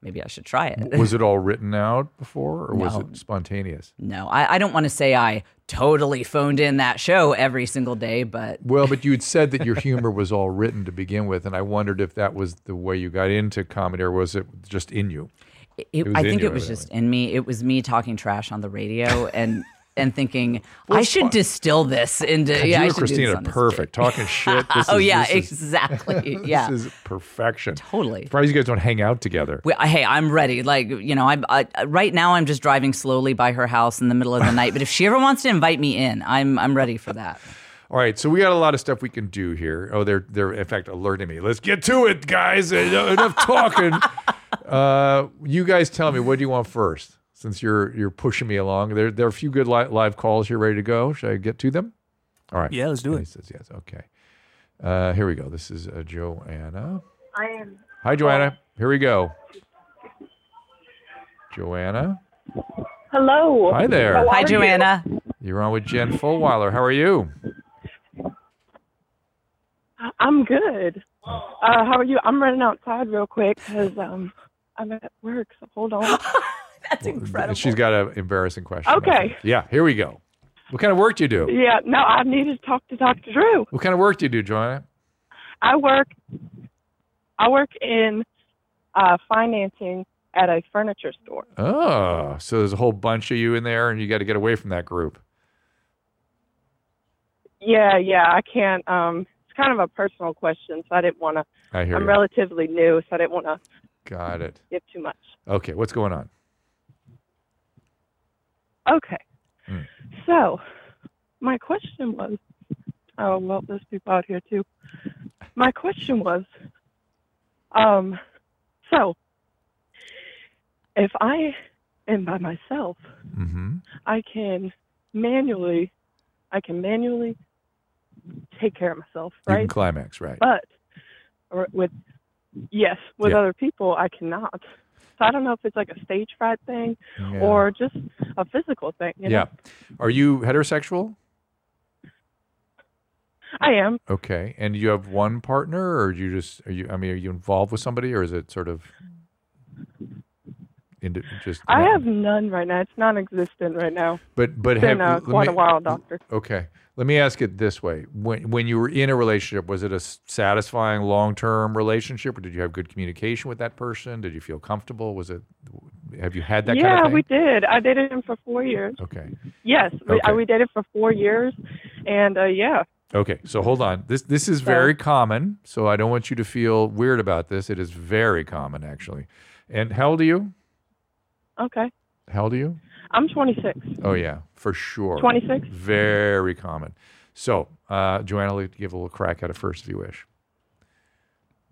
maybe I should try it. Was it all written out before, or was it spontaneous? no, I, I don't want to say I totally phoned in that show every single day, but [LAUGHS] Well, but you had said that your humor was all written to begin with, and I wondered if that was the way you got into comedy, or was it just in you? it, was I think you, it was evidently. just in me. It was me talking trash on the radio and and thinking Well, I should fun. distill this into. God, yeah, you and should do this Christina perfect talking shit. [LAUGHS] This oh is- yeah, this is- exactly. [LAUGHS] [LAUGHS] yeah, This is perfection. Totally. Surprised you guys don't hang out together. We- hey, I'm ready. Like you know, I'm I, right now. I'm just driving slowly by her house in the middle of the night. But if she ever wants to invite me in, I'm I'm ready for that. All right, so we got a lot of stuff we can do here. Oh, they're they're in fact alerting me. Let's get to it, guys. Enough enough talking. uh, you guys tell me what do you want first? Since you're you're pushing me along, there there are a few good li- live calls here ready to go. Should I get to them? All right. Yeah, let's do And it. He says yes. Okay. Uh, here we go. This is uh, Joanna. I am. Hi, Joanna. Here we go. Joanna. Hello. Hi there. How Hi, are you? Joanna. You're on with Jen Fulwiler. How are you? I'm good. Uh, how are you? I'm running outside real quick because um, I'm at work. So hold on. [LAUGHS] [LAUGHS] That's incredible. She's got an embarrassing question. Okay. Yeah, here we go. What kind of work do you do? yeah. No, I need to talk to Dr. Drew. What kind of work do you do, Joanna? I work. I work in uh, financing at a furniture store. Oh, so there's a whole bunch of you in there, and you got to get away from that group. Yeah, yeah. I can't. Um, it's kind of a personal question, so I didn't want to. I hear I'm you. relatively new, so I didn't want to got it. give too much. Okay, what's going on? Okay. Mm. So, my question was oh, well, there's people out here too. My question was um, so, if I am by myself, Mm-hmm. I can manually, I can manually take care of myself, right? climax, right? But with, yes, with Yeah. other people, I cannot. So I don't know if it's like a stage fright thing Yeah. or just a physical thing. You know? yeah. Are you heterosexual? I am. Okay. And you have one partner, or do you just are you? I mean, are you involved with somebody, or is it sort of? Into, just I have none right now. It's non-existent right now. But but It's been have uh, quite me- a while, doctor. Okay. Let me ask it this way: when when you were in a relationship, was it a satisfying long term relationship, or did you have good communication with that person? Did you feel comfortable? Was it? Have you had that yeah, kind of we did. I dated him for four years. Okay. Yes, we, Okay. I, we dated for four years, and uh, yeah, Okay. So hold on. This this is very common. So I don't want you to feel weird about this. It is very common, actually. And how old are you? okay. How old are you? I'm 26. Oh yeah, for sure. 26? Very common. So, uh, Joanna, let give a little crack at it first, if you wish.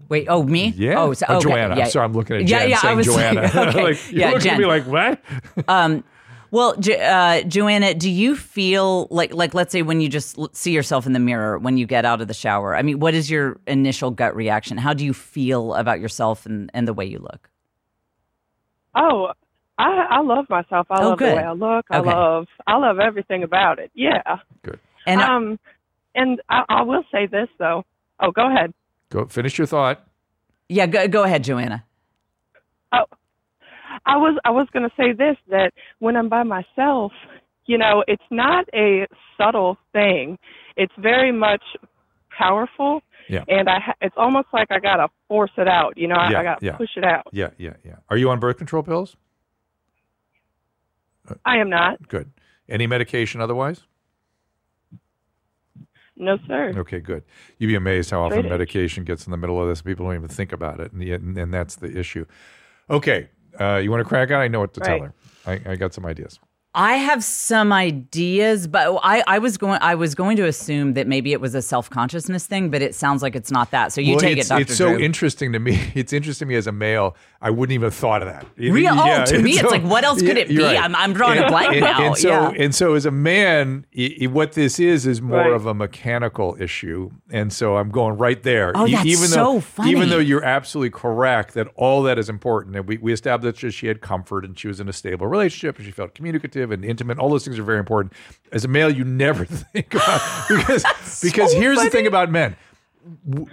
Wait, oh me? Yeah. Oh, so, Oh, okay, Joanna. I'm yeah. sorry, I'm looking at yeah, Jen yeah, I saying was Joanna. [LAUGHS] okay. like, you're yeah, looking Jen. at me like, what? [LAUGHS] um, well, Jo- uh, Joanna, do you feel like, like, let's say when you just see yourself in the mirror when you get out of the shower? I mean, what is your initial gut reaction? How do you feel about yourself and, and the way you look? Oh, I I love myself. I Oh, love good. the way I look. I Okay. love I love everything about it. Yeah. Good. And um, and I, I will say this though. Oh, go ahead. Go finish your thought. yeah, go, go ahead, Joanna. Oh, I was I was going to say this that when I'm by myself, you know, it's not a subtle thing. It's very much powerful. Yeah. And I it's almost like I got to force it out, you know, I, Yeah, I got to yeah. push it out. Yeah, yeah, yeah. Are you on birth control pills? I am not. Good. Any medication otherwise? No, sir. Okay, good. You'd be amazed how often Straight medication gets in the middle of this. People don't even think about it, and, yet- and that's the issue. Okay, uh, you want to crack out? I know what to tell her. I, I got some ideas. I have some ideas, but I, I was going I was going to assume that maybe it was a self consciousness thing, but it sounds like it's not that. So you Well, take it's, it, Doctor It's so Drew. interesting to me. [LAUGHS] It's interesting to me as a male. I wouldn't even have thought of that. It- Real- oh, to me, it's like, what else could it you're be? I'm- I'm drawing a blank and- now. And so, Yeah. and so, as a man, i i what this is is more Right. of a mechanical issue, and so I'm going right there. Oh, E- that's even so though, funny. Even though you're absolutely correct that all that is important, and we, we established that she had comfort and she was in a stable relationship and she felt communicative and intimate. All those things are very important. As a male, you never [LAUGHS] think about because [LAUGHS] because here's the thing about men.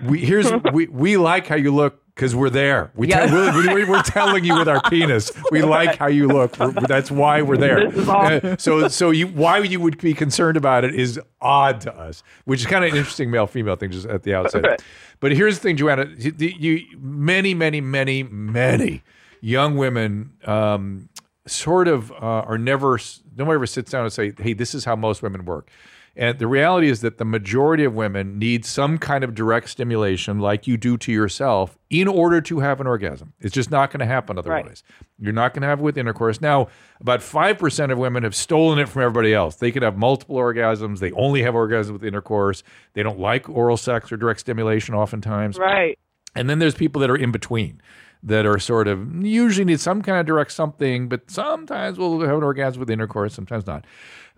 We here's [LAUGHS] we we like how you look because we're there. We Yeah. tell, we're, we're, telling you with our penis. We like how you look. We're, that's why we're there. This is awesome. Uh, so so you why you would be concerned about it is odd to us, which is kind of an interesting male female thing just at the outset. Okay. But here's the thing, Joanna. You, you many many many many young women um, sort of uh, are never no one ever sits down and say, "Hey, this is how most women work." And the reality is that the majority of women need some kind of direct stimulation, like you do to yourself, in order to have an orgasm. It's just not going to happen otherwise. You're not going to have it with intercourse. Now, about 5% of women have stolen it from everybody else. They could have multiple orgasms. They only have orgasms with intercourse. They don't like oral sex or direct stimulation oftentimes. Right. And then there's people that are in between that are sort of usually need some kind of direct something, but sometimes we'll have an orgasm with intercourse, sometimes not.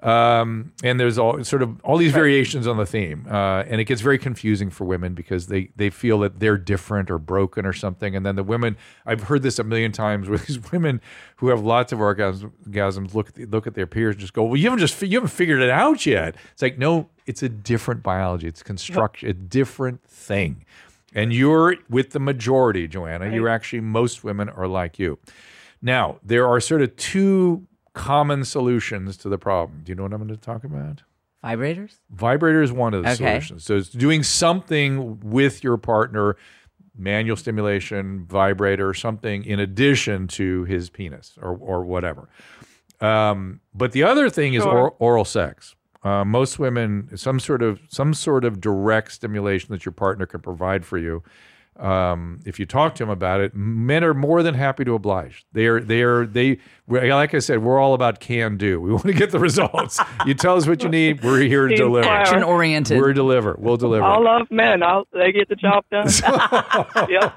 Um, and there's all sort of all these variations on the theme, uh, and it gets very confusing for women because they they feel that they're different or broken or something. And then the women, I've heard this a million times, [LAUGHS] where these women who have lots of orgasms, look at the, look at their peers and just go, "Well, you haven't just you haven't figured it out yet." It's like no, it's a different biology. It's construction, a different thing. And you're with the majority, Joanna. You're actually, most women are like you. Now, there are sort of two common solutions to the problem. Do you know what I'm going to talk about? Vibrators? Vibrator is one of the Okay. solutions. So it's doing something with your partner, manual stimulation, vibrator, something in addition to his penis or, or whatever. Um, but the other thing is or, oral sex. Uh, most women, some sort of some sort of direct stimulation that your partner can provide for you. Um, if you talk to them about it, men are more than happy to oblige. They are they are they like I said, we're all about can do. We [LAUGHS] want to get the results. you tell us what you need, we're here to Team deliver. player. Action oriented. We're deliver. We'll deliver. I love men. I'll, they get the job done. [LAUGHS] yep.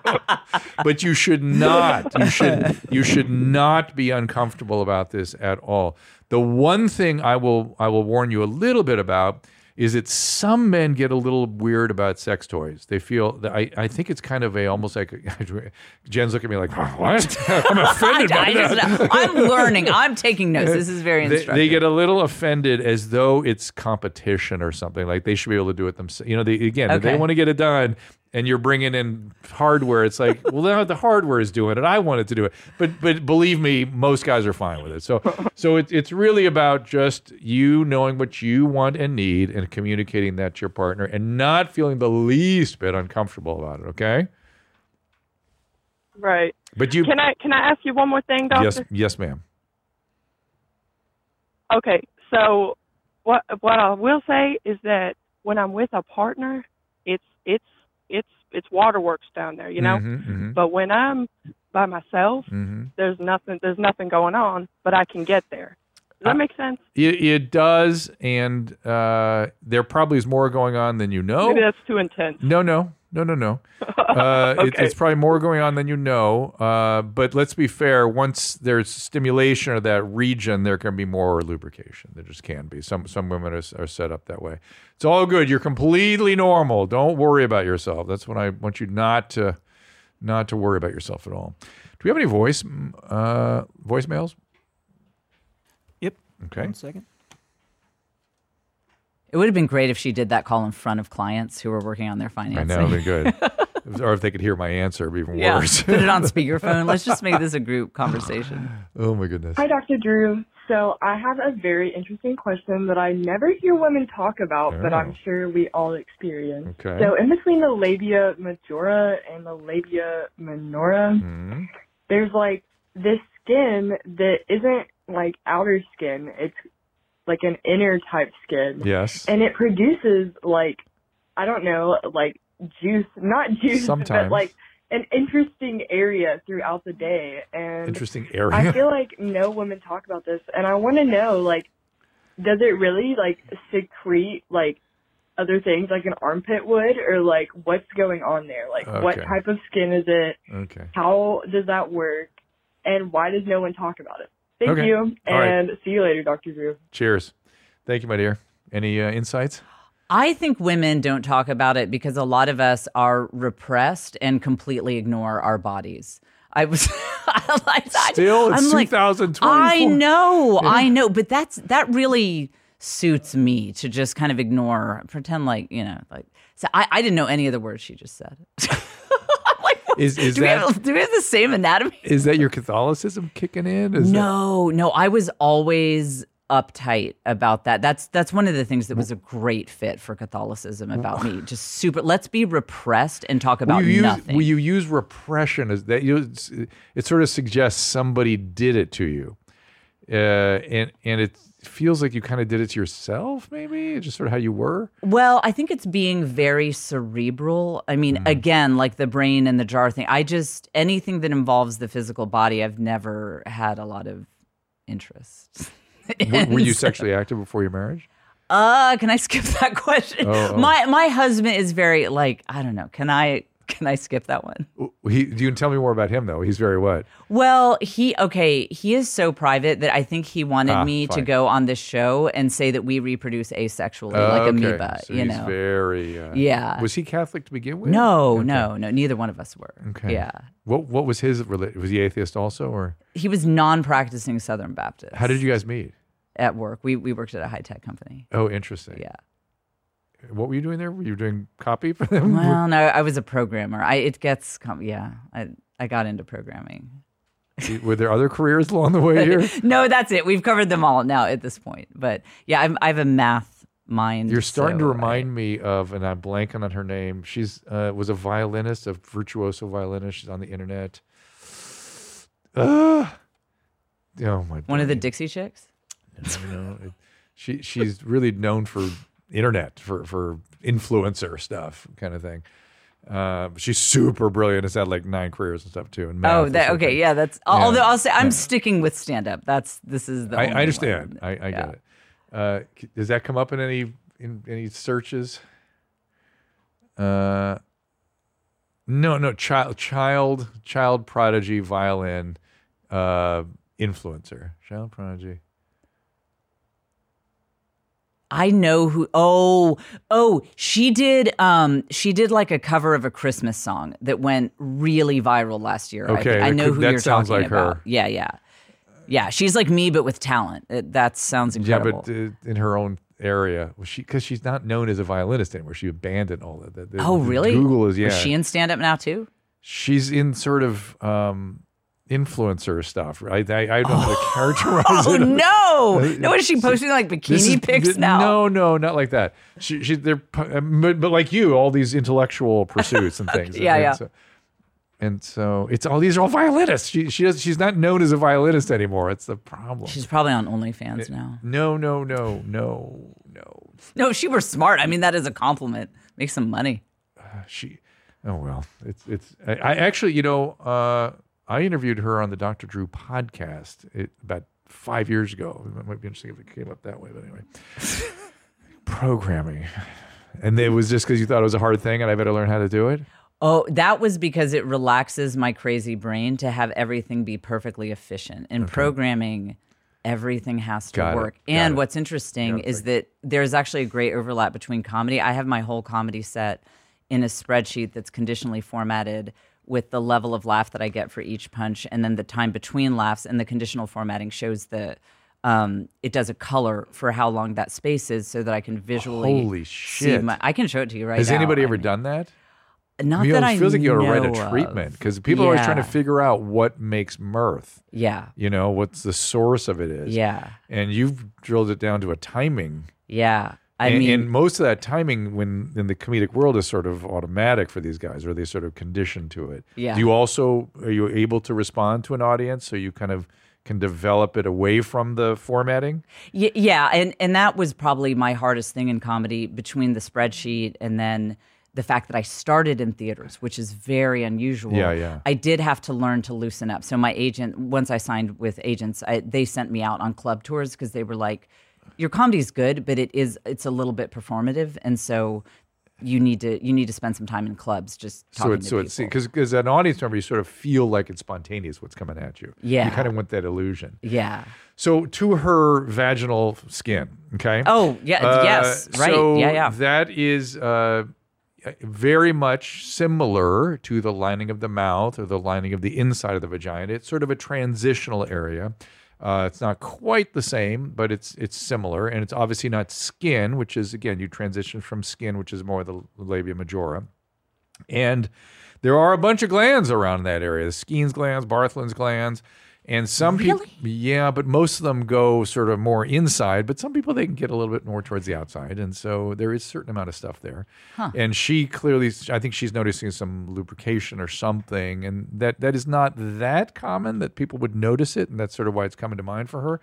but you should not you should you should not be uncomfortable about this at all the one thing i will i will warn you a little bit about is that some men get a little weird about sex toys they feel that i, I think it's kind of a almost like [LAUGHS] jen's looking at me like what [LAUGHS] i'm offended by I that [LAUGHS] I'm learning. I'm taking notes. This is very they, instructive. they get a little offended as though it's competition or something like they should be able to do it themselves you know they, again if they want to get it done and you're bringing in hardware it's like well now the hardware is doing it i wanted to do it but but believe me most guys are fine with it so so it, it's really about just you knowing what you want and need and communicating that to your partner and not feeling the least bit uncomfortable about it okay Right. but you Can I can I ask you one more thing, doctor? yes yes ma'am Okay. So what what I will say is that when I'm with a partner, it's it's it's it's waterworks down there, you know. Mhm, mhm, But when I'm by myself, mhm. there's nothing there's nothing going on, but I can get there. Does that I- make sense? It, it does, and uh, there probably is more going on than you know. Maybe that's too intense. No, no, no, no, no. [LAUGHS] Uh, it- it's probably more going on than you know. Uh, but let's be fair. Once there's stimulation of that region, there can be more lubrication. There just can be. Some some women are, are set up that way. It's all good. You're completely normal. Don't worry about yourself. That's when I want you not to not to worry about yourself at all. Do we have any voice uh, voicemails? Yep. Okay. One second. It would have been great if she did that call in front of clients who were working on their financing. I know, it'd be good. [LAUGHS] or if they could hear my answer, it'd be even Yeah, worse. put it on [LAUGHS] speakerphone. Let's just make this a group conversation. oh my goodness. Hi, Dr. Drew. So I have a very interesting question that I never hear women talk about, but Oh. I'm sure we all experience. Okay. So in between the labia majora and the labia minora, Mhm. there's like this skin that isn't like outer skin. It's like an inner type skin. Yes. And it produces like, I don't know, like juice, not juice, Sometimes. but like an interesting area throughout the day, and Interesting area. I feel like no women talk about this, and I want to know, like, does it really like secrete like other things like an armpit would, or like what's going on there? Like, what type of skin is it? Okay. How does that work? And why does no one talk about it? Thank Okay. you, All right. and see you later, Dr. Drew. Cheers. Thank you, my dear. Any uh, insights? I think women don't talk about it because a lot of us are repressed and completely ignore our bodies. I was [LAUGHS] I, I- Still, it's I'm like, 2024. I know, Yeah. I know, but that's that really suits me to just kind of ignore, pretend like you know, like. So I, I didn't know any of the words she just said. [LAUGHS] Is is do, we have, do we have the same anatomy? is that your Catholicism kicking in? Is that- no, no, I was always uptight about that. That's that's one of the things that was a great fit for Catholicism about me. Just super. Let's be repressed and talk about will you use, nothing. Will you use repression as that? You, it sort of suggests somebody did it to you, uh, and and it feels like you kind of did it to yourself. Maybe just sort of how you were. Well, I think it's being very cerebral. I mean, Mm. again, like the brain and the jar thing. I just anything that involves the physical body, I've never had a lot of interest. [LAUGHS] were, were you sexually active before your marriage? Uh, can I skip that [LAUGHS] question? Oh, oh. My my husband is very like I don't know. Can I [LAUGHS] can I skip that one? He, you can tell me more about him though. He's very what? Well, he okay. He is so private that I think he wanted Ah, me to go on this show and say that we reproduce asexually, like Okay, amoeba. so you he's know. very. Uh, Yeah. Was he Catholic to begin with? no, Okay. no, no. Neither one of us were. Okay. Yeah. What What was his? reli- Was he atheist also, or He was non-practicing Southern Baptist. how did you guys meet? at work? We we worked at a high tech company. Oh, interesting. Yeah. What were you doing there? Were you doing copy for them? [LAUGHS] Well, no, I was a programmer. I it gets com- yeah. I I got into programming. Were there other careers along the way [LAUGHS] here? no, that's it. We've covered them all now at this point. But yeah, I'm, I have a math mind. You're starting to so remind me of, and I'm blanking on her name. She's uh, was a violinist, a virtuoso violinist. She's on the internet. Uh, oh my! One of the. Dixie Chicks. know, it- she she's really known for internet for for influencer stuff kind of thing. Uh, she's super brilliant. Has had like nine careers and stuff too. And Oh, that okay. Yeah, that's. Yeah. Although I'll say I'm Yeah. sticking with stand up. That's this is the. I, I understand. one. I, I Yeah. get it. Uh, does that come up in any in any searches? Uh, no, no. Child, child, child prodigy, violin, uh, influencer, child prodigy. I know who. Oh, oh, she did. Um, she did like a cover of a Christmas song that went really viral last year. I Okay, think. I, know could- who that you're sounds talking like her. about. Yeah, yeah, yeah. She's like me, but with talent. It, that sounds incredible. Yeah, but uh, in her own area, was she because she's not known as a violinist anymore. She abandoned all that. that- that- oh, really? Google is yeah. Was she in stand up now too? she's in sort of um, influencer stuff, right? I, I don't know how to characterize Oh it. no! [LAUGHS] No, is she posting like bikini is- pics now? No, no, not like that. She, she, they're, but, but like you, all these intellectual [LAUGHS] pursuits and things. Yeah, and, yeah. So, and so it's all these are all violinists. She, she does, she's not known as a violinist anymore. It's the problem. She's probably on OnlyFans now. no, no, no, no, no. No, she were smart. I mean, that is a compliment. Make some money. She, oh well, it's it's. I, I actually, you know, uh, I interviewed her on the Dr. Drew podcast it, about five years ago. It might be interesting if it came up that way, but anyway, [LAUGHS] programming, and it was just because you thought it was a hard thing, and I better learn how to do it. Oh, that was because it relaxes my crazy brain to have everything be perfectly efficient. In programming, everything has to Got work. And what's interesting is that there's actually a great overlap between comedy. I have my whole comedy set in a spreadsheet that's conditionally formatted with the level of laugh that I get for each punch and then the time between laughs and the conditional formatting shows the um, it does a color for how long that space is so that I can visually Holy see shit. my I can show it to you right Has now. anybody I ever mean- done that? Not You that it I feels like you ought to write a treatment because people are always trying to figure out what makes mirth. Yeah. You know, what's the source of it is. Yeah. And you've drilled it down to a timing. Yeah. I and, mean, and most of that timing, when in the comedic world, is sort of automatic for these guys, or they sort of conditioned to it. Yeah. Do you also are you able to respond to an audience so you kind of can develop it away from the formatting? Y- yeah, and and that was probably my hardest thing in comedy between the spreadsheet and then the fact that I started in theaters, which is very unusual. Yeah, yeah. I did have to learn to loosen up. So my agent, once I signed with agents, I, they sent me out on club tours because they were like, "Your comedy is good, but it is it's a little bit performative, and so you need to you need to spend some time in clubs just So talking it's to so people." it's because because an audience member, you sort of feel like it's spontaneous what's coming at you. Yeah. you kind of want that illusion. yeah. So to her vaginal skin, okay. Oh, yeah, yes, right. So Yeah, yeah. That is uh, very much similar to the lining of the mouth or the lining of the inside of the vagina. It's sort of a transitional area. Uh, it's not quite the same, but it's it's similar, and it's obviously not skin, which is again you transition from skin, which is more the labia majora, and there are a bunch of glands around that area: the Skene's glands, Bartholin's glands, and some people, yeah, but most of them go sort of more inside. But some people they can get a little bit more towards the outside, and so there is a certain amount of stuff there. Huh. And she clearly, I think she's noticing some lubrication or something, and that that is not that common that people would notice it, and that's sort of why it's coming to mind for her.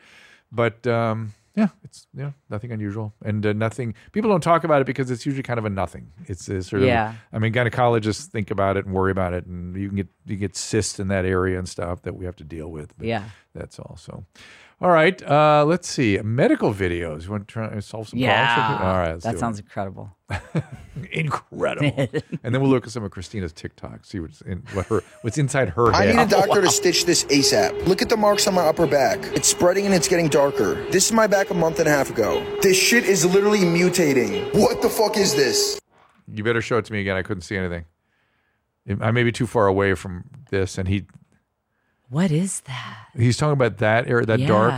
But um, yeah, it's yeah, nothing unusual, and uh, nothing. People don't talk about it because it's usually kind of a nothing. It's a sort of. Yeah. I mean, gynecologists think about it and worry about it, and you can get you get cysts in that area and stuff that we have to deal with. But Yeah. that's all. So, all right. Uh, let's see. Medical videos. You want to try to solve some problems? Yeah. with? All right. Let's that do sounds it. incredible. [LAUGHS] incredible. and then we'll look at some of Christina's TikTok, see what's in what her what's inside her I head. need a doctor to stitch this ASAP. Look at the marks on my upper back. It's spreading and it's getting darker. This is my back a month and a half ago. This shit is literally mutating. What the fuck is this? You better show it to me again. I couldn't see anything. I may be too far away from this, and he What is that? He's talking about that area, that dark.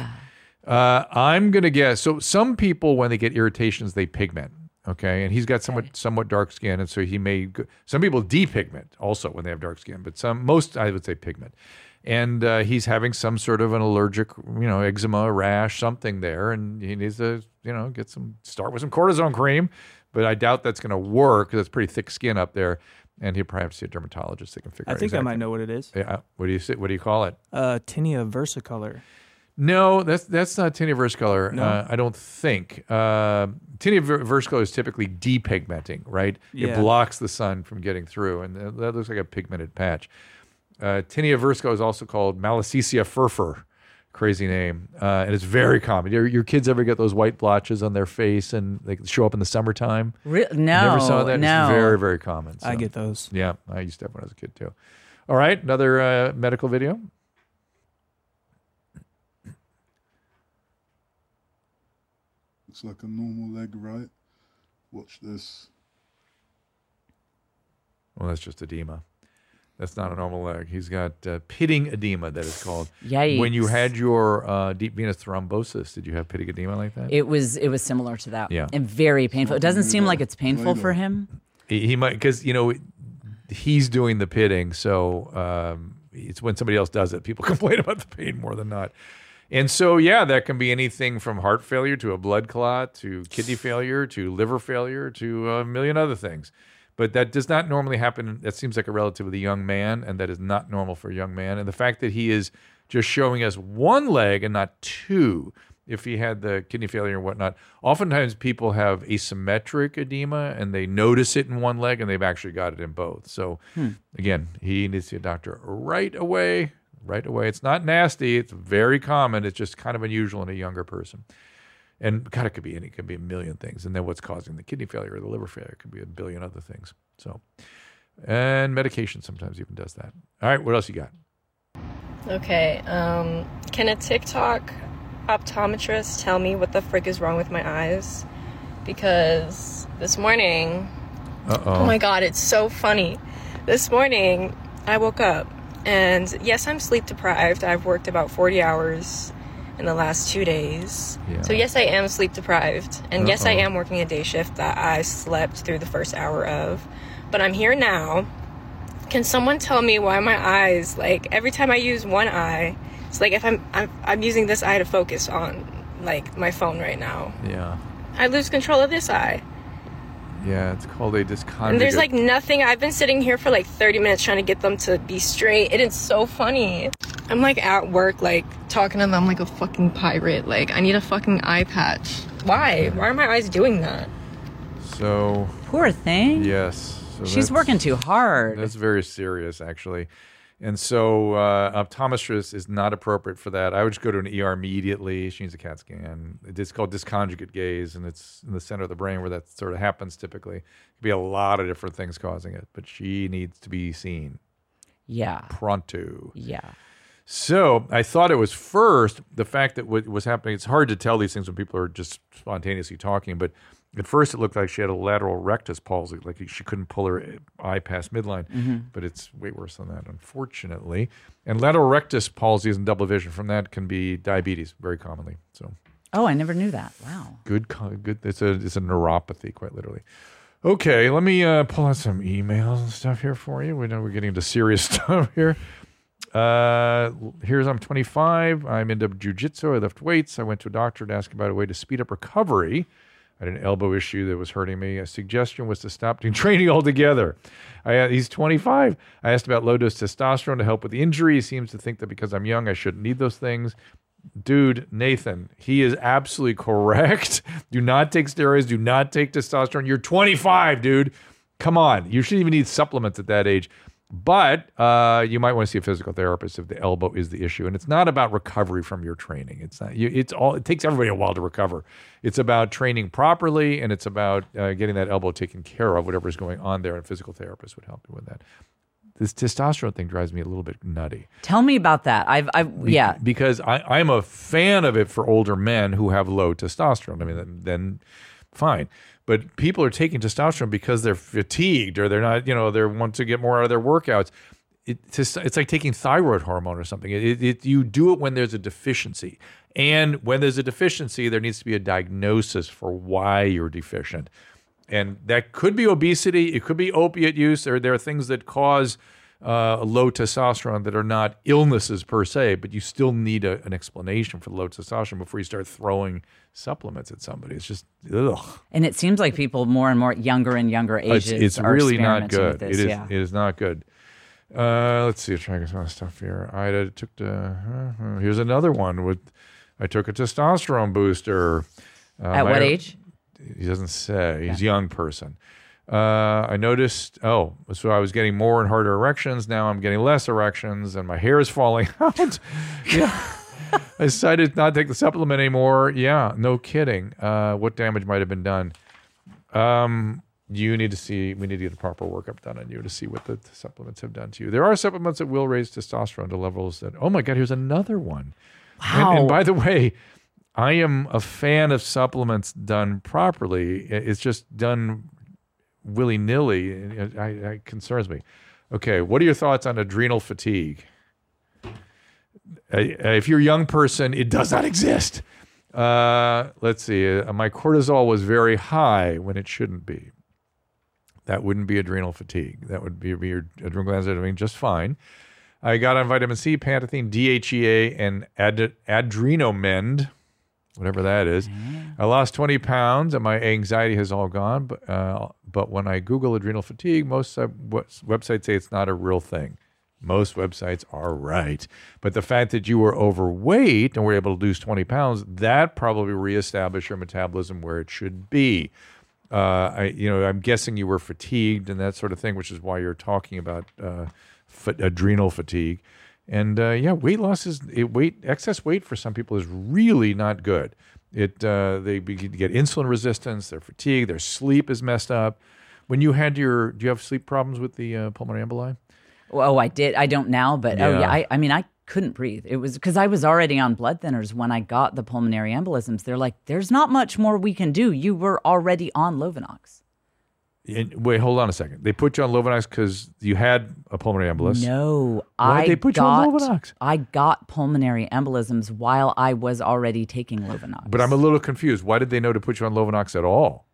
Uh, I'm gonna guess. So some people, when they get irritations, they pigment. Okay, and he's got somewhat somewhat dark skin, and so he may. Go, some people depigment also when they have dark skin, but some most I would say pigment. And uh, he's having some sort of an allergic, you know, eczema, rash, something there, and he needs to, you know, get some start with some cortisone cream. But I doubt that's going to work because it's pretty thick skin up there, and he'll probably have to see a dermatologist. They can figure. I out I think I might know what it is. Yeah. What do you say? What do you call it? Uh, tinea versicolor. No, that's that's not tinea versicolor. No? Uh, I don't think. Uh, tinea versicolor is typically depigmenting, right? It blocks the sun from getting through, and that- that looks like a pigmented patch. Uh, tinea versicolor is also called Malassezia furfur. Crazy name, uh, and it's very common. Your, your kids ever get those white blotches on their face and they show up in the summertime? Re- You Never saw that. no. It's very very common. I get those. Yeah, I used to have when I was a kid too. All right, another uh, medical video. Looks like a normal leg, right? Watch this. Well, that's just edema. That's not a normal leg. He's got uh, pitting edema, that is called. Yikes. When you had your uh, deep venous thrombosis, did you have pitting edema like that? It was it was similar to that. Yeah. And very painful. It doesn't seem like it's painful for him. he, he might because you know he's doing the pitting, so um, it's when somebody else does it, people [LAUGHS] complain about the pain more than not. And so, yeah, that can be anything from heart failure to a blood clot to kidney failure to liver failure to a million other things. But that does not normally happen. That seems like a relatively young man, and that is not normal for a young man. And the fact that he is just showing us one leg and not two, if he had the kidney failure and whatnot, oftentimes people have asymmetric edema and they notice it in one leg and they've actually got it in both. So, Hmm. again, he needs to see a doctor right away. Right away. It's not nasty. It's very common. It's just kind of unusual in a younger person. And God, it could be any, it could be a million things. And then what's causing the kidney failure or the liver failure it could be a billion other things. So, and medication sometimes even does that. All right, what else you got? Okay, um, can a TikTok optometrist tell me what the frick is wrong with my eyes? Because this morning, Uh-oh. oh my god, it's so funny. This morning, I woke up and yes, I'm sleep deprived. I've worked about 40 hours in the last two days. Yeah. So, yes, I am sleep deprived. And yes, I am working a day shift that I slept through the first hour of. But I'm here now. Can someone tell me why my eyes, like every time I use one eye, it's like if I'm I'm, I'm using this eye to focus on like my phone right now, Yeah. I lose control of this eye. Yeah, it's called a disconjugate. And there's like nothing. I've been sitting here for like 30 minutes trying to get them to be straight. It is so funny. I'm like at work, like talking to them like a fucking pirate. Like I need a fucking eye patch. Why? Why are my eyes doing that? So poor thing. Yes. So She's working too hard. That's very serious, actually. And so, uh, optometrist is not appropriate for that. I would just go to an ER immediately. She needs a CAT scan. It's called disconjugate gaze, and it's in the center of the brain where that sort of happens typically. It could be a lot of different things causing it, but she needs to be seen Yeah. pronto. Yeah. So I thought it was first the fact that what was happening. It's hard to tell these things when people are just spontaneously talking, but at first it looked like she had a lateral rectus palsy, like she couldn't pull her eye past midline. Mhm. But it's way worse than that, unfortunately. And lateral rectus palsy and double vision from that can be diabetes very commonly. So Oh, I never knew that. Wow. good, good. It's a it's a neuropathy, quite literally. Okay, let me uh, pull out some emails and stuff here for you. We know we're getting into serious [LAUGHS] stuff here. Uh, here's I'm 25. I'm into jujitsu. I lift weights. I went to a doctor to ask about a way to speed up recovery. I had an elbow issue that was hurting me. A suggestion was to stop doing [LAUGHS] training altogether. I, uh, he's 25. I asked about low dose testosterone to help with the injury. He seems to think that because I'm young, I shouldn't need those things. Dude, Nathan, he is absolutely correct. [LAUGHS] Do not take steroids. Do not take testosterone. You're 25, dude. Come on. You shouldn't even need supplements at that age. But uh, you might want to see a physical therapist if the elbow is the issue. And it's not about recovery from your training. It's not. You, it's all. It takes everybody a while to recover. It's about training properly, and it's about uh, getting that elbow taken care of. Whatever is going on there, and a physical therapist would help you with that. This testosterone thing drives me a little bit nutty. Tell me about that. I've, I've Be- yeah. Because I, I'm a fan of it for older men who have low testosterone. I mean, then, then fine. But people are taking testosterone because they're fatigued or they're not, you know, they want to get more out of their workouts. It, it's like taking thyroid hormone or something. It, it, you do it when there's a deficiency. And when there's a deficiency, there needs to be a diagnosis for why you're deficient. And that could be obesity. It could be opiate use. There, there are things that cause uh, low testosterone that are not illnesses per se, but you still need a, an explanation for the low testosterone before you start throwing supplements at somebody. It's just, ugh. And it seems like people more and more younger and younger ages it's are really not good. this. It is. yeah. It is not good. Uh, let's see. I'm trying to get some stuff here. I took the. Uh, here's another one with. I took a testosterone booster. Uh, At my- what age? He doesn't say. He's a young person. Uh, I noticed. Oh, so I was getting more and harder erections. Now I'm getting less erections, and my hair is falling [LAUGHS] out. yeah. I decided not to take the supplement anymore. Yeah, no kidding. Uh, what damage might have been done? Um, you need to see. We need to get a proper workup done on you to see what the, the supplements have done to you. There are supplements that will raise testosterone to levels that. Oh my God! Here's another one. And, and by the way, I am a fan of supplements done properly. It's just done willy nilly. It, I- it concerns me. Okay, what are your thoughts on adrenal fatigue? Uh, if you're a young person, it does not exist. Uh, let's see. Uh, my cortisol was very high when it shouldn't be. That wouldn't be adrenal fatigue. That would be, be your adrenal glands are doing just fine. I got on vitamin C, pantethine, DHEA, and ad- adrenomend, whatever that is. I lost 20 pounds, and my anxiety has all gone. But uh, but when I Google adrenal fatigue, most websites say it's not a real thing. Most websites are right, but the fact that you were overweight and were able to lose 20 pounds, that probably reestablished your metabolism where it should be. Uh, I, you know, I'm guessing you were fatigued and that sort of thing, which is why you're talking about uh, fa- adrenal fatigue. And uh, yeah, weight loss is it, weight excess weight for some people is really not good. It uh, they begin to get insulin resistance. They're fatigued. Their sleep is messed up. When you had your, do you have sleep problems with the uh, pulmonary emboli? Oh, I did. I don't now, but oh Yeah. yeah. I, I mean, I couldn't breathe. It was because I was already on blood thinners when I got the pulmonary embolisms. They're like, there's not much more we can do. You were already on Lovenox. And, wait, hold on a second. They put you on Lovenox because you had a pulmonary embolus. No, Why'd I they put got, you on Lovenox? I got pulmonary embolisms while I was already taking Lovenox But I'm a little confused. Why did they know to put you on Lovenox at all?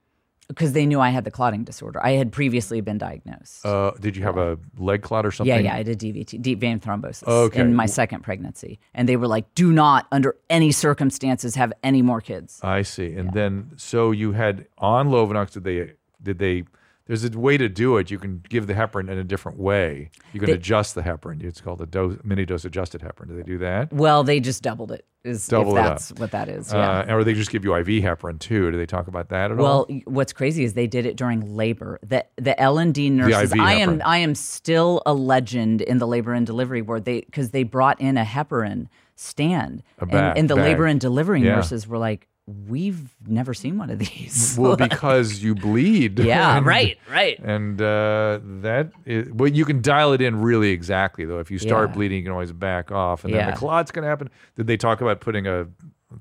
because they knew I had the clotting disorder. I had previously been diagnosed. Uh, did you have a leg clot or something? Yeah, yeah, I did DVT, deep vein thrombosis, Okay. in my second pregnancy, and they were like, "Do not, under any circumstances, have any more kids." I see. And then, so you had on Lovenox. Did they did they there's a way to do it. You can give the heparin in a different way. You can They- adjust the heparin. It's called a dose, mini dose adjusted heparin. Do they do that? Well, they just doubled it. Is Double if it that's up. what that is. Yeah. Uh, or they just give you IV heparin too. Do they talk about that at well, all? y- what's crazy is they did it during labor. The the L and D nurses. IV I am. I am still a legend in the labor and delivery ward. They because they brought in a heparin stand, A and, bag- and the labor and delivery Yeah. nurses were like, "We've never seen one of these." Well, Like- [LAUGHS] because you bleed. Yeah, [LAUGHS] And- right, right. And uh, that, is, well, you can dial it in really exactly though. If you start Yeah. bleeding, you can always back off, and then Yeah. the clot's going to happen. Did they talk about putting a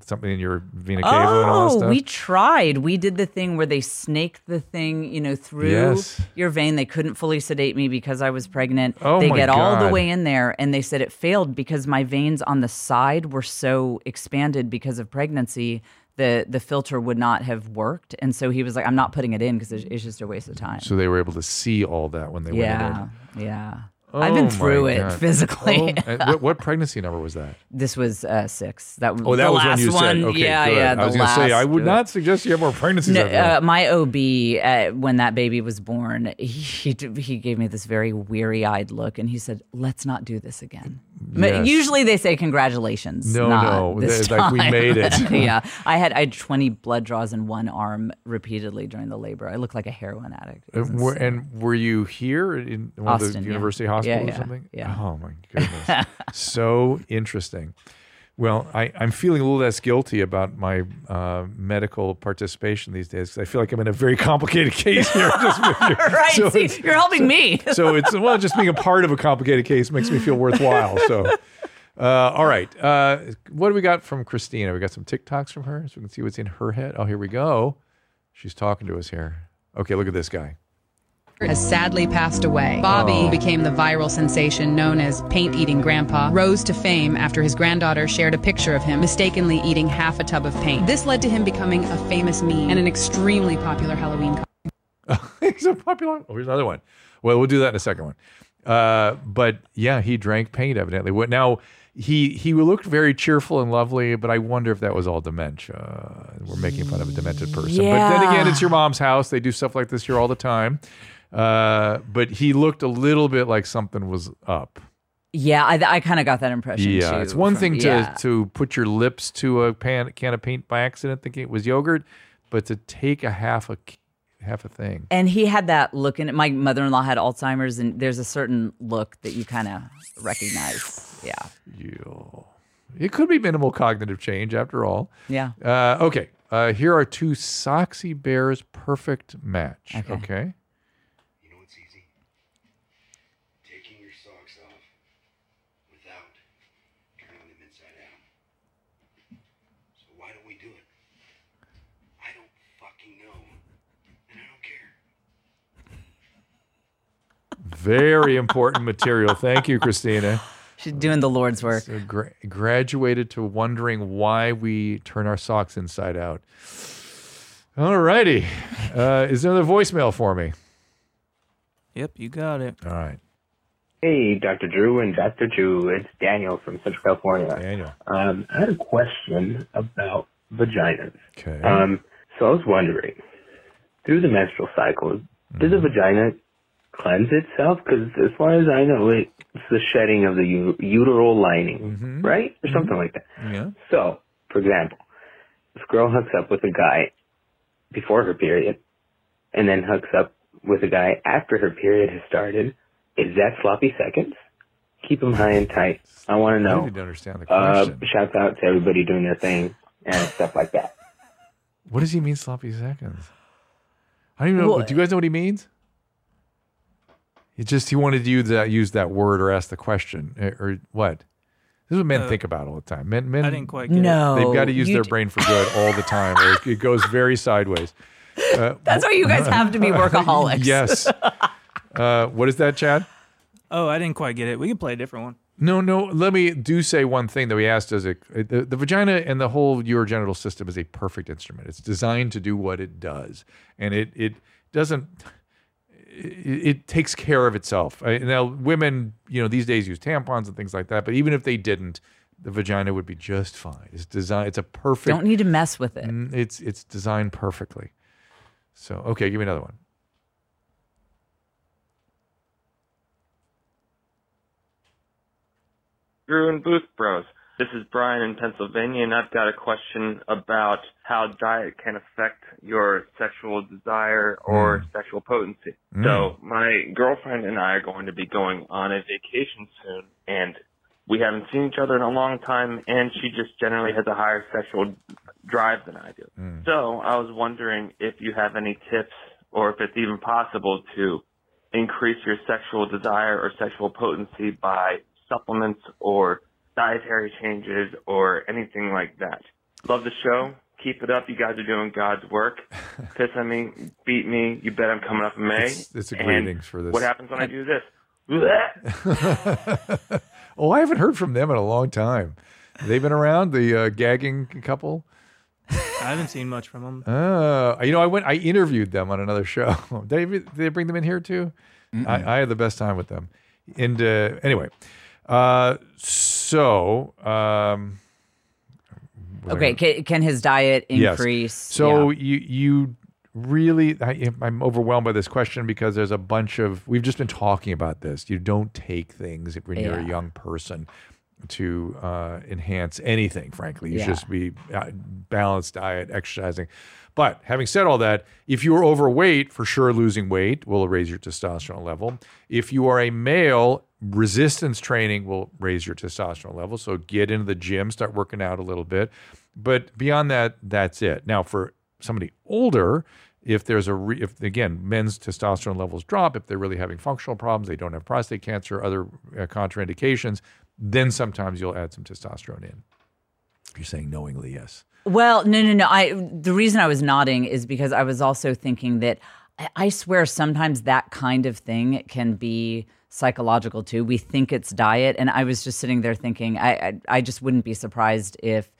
something in your vena cava and all that Oh, stuff? we tried. We did the thing where they snake the thing, you know, through Yes. your vein. They couldn't fully sedate me because I was pregnant. Oh, they my get all the way in there and they said it failed because my veins on the side were so expanded because of pregnancy. The the filter would not have worked. And so he was like, I'm not putting it in because it's, it's just a waste of time. so they were able to see all that when they went yeah. in. Yeah. Oh, I've been through it God. [LAUGHS] physically. Oh, what, what pregnancy number was that? this was uh, six. That Oh, that the was last when you one. said, okay, yeah, good. yeah. I the was going to say, I would not suggest you have more pregnancies. No, uh, my OB, uh, when that baby was born, he he gave me this very weary eyed look, and he said, "Let's not do this again." Yes. Usually they say congratulations. No, not no, this they're like, "We made it. [LAUGHS] yeah, I had I had twenty blood draws in one arm repeatedly during the labor. I looked like a heroin addict. Uh, were, and were you here in Austin, the yeah. university Yeah, yeah, or something? yeah. Oh my goodness, [LAUGHS] so interesting. Well, I, I'm feeling a little less guilty about my uh, medical participation these days 'cause I feel like I'm in a very [LAUGHS] complicated case here. [LAUGHS] Just with you. [LAUGHS] right, So see, you're helping me. so it's well, just being a part of a complicated case makes me feel worthwhile. So, uh, all right, uh, what do we got from Christina? We got some TikToks from her, so we can see what's in her head. Oh, here we go. She's talking to us here. Okay, look at this guy. Has sadly passed away. Bobby Oh. became the viral sensation known as paint eating grandpa, rose to fame after his granddaughter shared a picture of him mistakenly eating half a tub of paint. This led to him becoming a famous meme and an extremely popular Halloween [LAUGHS] He's a popular. Oh, here's another one. Well, we'll do that in a second one. Uh, but yeah, he drank paint evidently. What now? He he looked very cheerful and lovely, but I wonder if that was all dementia. We're making fun of a demented person. But then again, it's your mom's house. They do stuff like this here all the time. Uh, but he looked a little bit like something was up. Yeah, I, I kind of got that impression. Yeah, too it's one from- thing to yeah. to put your lips to a pan, can of paint by accident, thinking it was yogurt, but to take a half a half a thing. And he had that look in it. My mother in law had Alzheimer's, and there's a certain look that you kind of recognize. Yeah. You. It could be minimal cognitive change after all. Yeah. Uh, okay. Uh, here are two Soxy Bears perfect match. Okay. Okay. Taking your socks off without turning them inside out. So why don't we do it? I don't fucking know. And I don't care. Very important material. Thank you, Christina. She's doing the Lord's work. So gra- graduated to wondering why we turn our socks inside out. All righty. Uh, is there another voicemail for me? Yep, you got it. All right. Hey, Dr. Drew and Dr. Drew. It's Daniel from Central California. Daniel. Um, I had a question about vaginas. Okay. Um, so I was wondering, through the menstrual cycle, does the vagina cleanse itself? Because as far as I know, it's the shedding of the u- uteral lining, right? Or something like that. Yeah. So, for example, if a girl hooks up with a guy before her period, and then hooks up with a guy after her period has started, is that sloppy seconds? Keep them high and tight. I want to I know. didn't understand the Uh, question. shouts out to everybody doing their thing and stuff like that. What does he mean, sloppy seconds? I don't even know. Well- do you guys know what he means? It just he wanted you to use that word or ask the question eh, or what? This is what men Uh, think about all the time. Men, men. I didn't quite get it. No, they've got to use their d- brain for good all the time, or it- it goes very sideways. [LAUGHS] Uh, That's why you guys have to be [LAUGHS] workaholics. yes. Uh, what is that, Chad? Oh, I didn't quite get it. We can play a different one. No, no. Let me do say one thing that we asked. Does it the, the vagina and the whole urogenital system is a perfect instrument. It's designed to do what it does, and it it doesn't it, it takes care of itself. I, now, women, you know, these days use tampons and things like that, but even if they didn't, the vagina would be just fine. It's designed. It's a perfect. Don't need to mess with it. Mm, it's it's designed perfectly. So okay, give me another one. Drew and Booth Bros. This is Brian in Pennsylvania, and I've got a question about how diet can affect your sexual desire or sexual potency. Mm. So, my girlfriend and I are going to be going on a vacation soon, and we haven't seen each other in a long time, and she just generally has a higher sexual drive than I do. Mm. So, I was wondering if you have any tips or if it's even possible to increase your sexual desire or sexual potency by supplements or dietary changes or anything like that. Love the show. Keep it up. You guys are doing God's work. [LAUGHS] Piss on me, beat me. You bet I'm coming up in May. It's- it's a And greetings for this. What happens when I do this? [LAUGHS] Oh, I haven't heard from them in a long time. They've been around the uh, gagging couple. I haven't seen much from them. Uh, you know, I went. I interviewed them on another show. [LAUGHS] Did they, did they bring them in here too? I, I had the best time with them. And uh, anyway, uh, so um, Okay, can, can his diet Yes. increase? So Yeah. you you really I, I'm overwhelmed by this question because there's a bunch of we've just been talking about this. You don't take things when you're a young person to uh, enhance anything. Frankly, you Yeah. should just be uh, balanced diet, exercising. But having said all that, if you are overweight, for sure losing weight will raise your testosterone level. If you are a male, resistance training will raise your testosterone level. So get into the gym, start working out a little bit. But beyond that, that's it. Now, for somebody older, if there's a re- if again men's testosterone levels drop, if they're really having functional problems, they don't have prostate cancer, other uh, contraindications, then sometimes you'll add some testosterone in. You're saying knowingly, yes. Well, no, no, no. I the reason I was nodding is because I was also thinking that I, I swear sometimes that kind of thing can be psychological too. We think it's diet, and I was just sitting there thinking, I, I, I just wouldn't be surprised if.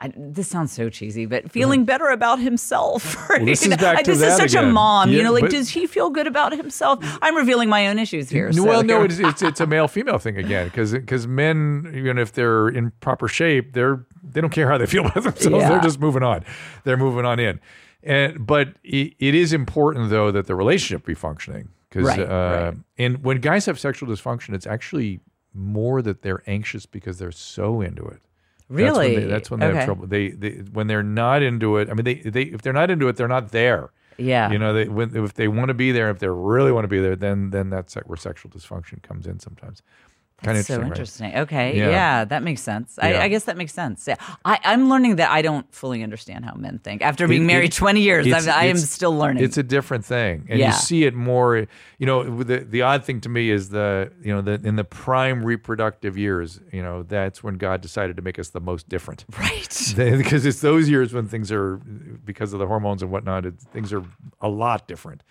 I, this sounds so cheesy, but feeling better about himself. [LAUGHS] Right? Mm-hmm. this is back I- this that is such a again. mom. you know, like, but- does he feel good about himself? I'm revealing my own issues here. so well, no, it's, it's it's a male female thing again because because men, even if they're in proper shape, they're they don't care how they feel about themselves. Yeah. They're just moving on. They're moving on in. And but it, it is important though that the relationship be functioning because Right, uh, and when guys have sexual dysfunction, it's actually more that they're anxious because they're so into it. That's when Really? they, that's when they Okay. have trouble. They, they when they're not into it. I mean, they they if they're not into it, they're not there. Yeah. You know, they, when, if they want to be there, if they really want to be there, then then that's where sexual dysfunction comes in sometimes. Kind of so interesting. right? Okay, Yeah. yeah. that makes sense. I, Yeah. I guess that makes sense. Yeah, I, I'm learning that I don't fully understand how men think. After being It- married it- 20 years, it's- I am still learning. It's a different thing, and Yeah. you see it more. You know, the the odd thing to me is the you know the in the prime reproductive years. You know, that's when God decided to make us the most different, [LAUGHS] right? [LAUGHS] because it's those years when things are because of the hormones and whatnot. It, things are a lot different.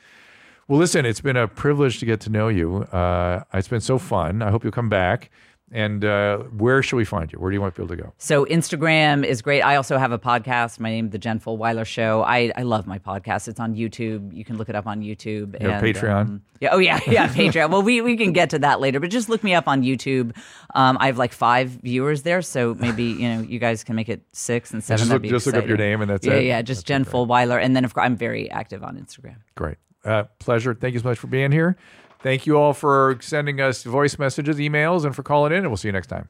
Well, listen, it's been a privilege to get to know you. Uh, it's been so fun. I hope you'll come back. And uh, where should we find you? Where do you want people to go? So Instagram is great. I also have a podcast. My name, is The Jen Fulwiler Show. I, I love my podcast. It's on YouTube. You can look it up on YouTube. You have Patreon? yeah. Oh yeah, [LAUGHS] yeah. Patreon. Well, we we can get to that later, but just look me up on YouTube. Um, I have like five viewers there, so maybe you know you guys can make it six and seven. Just look- just look up your name and that's yeah, it? Yeah, just Jen Fulwiler, and then of course I'm very active on Instagram. Great. Uh, pleasure. Thank you so much for being here. Thank you all for sending us voice messages, emails, and for calling in. And we'll see you next time.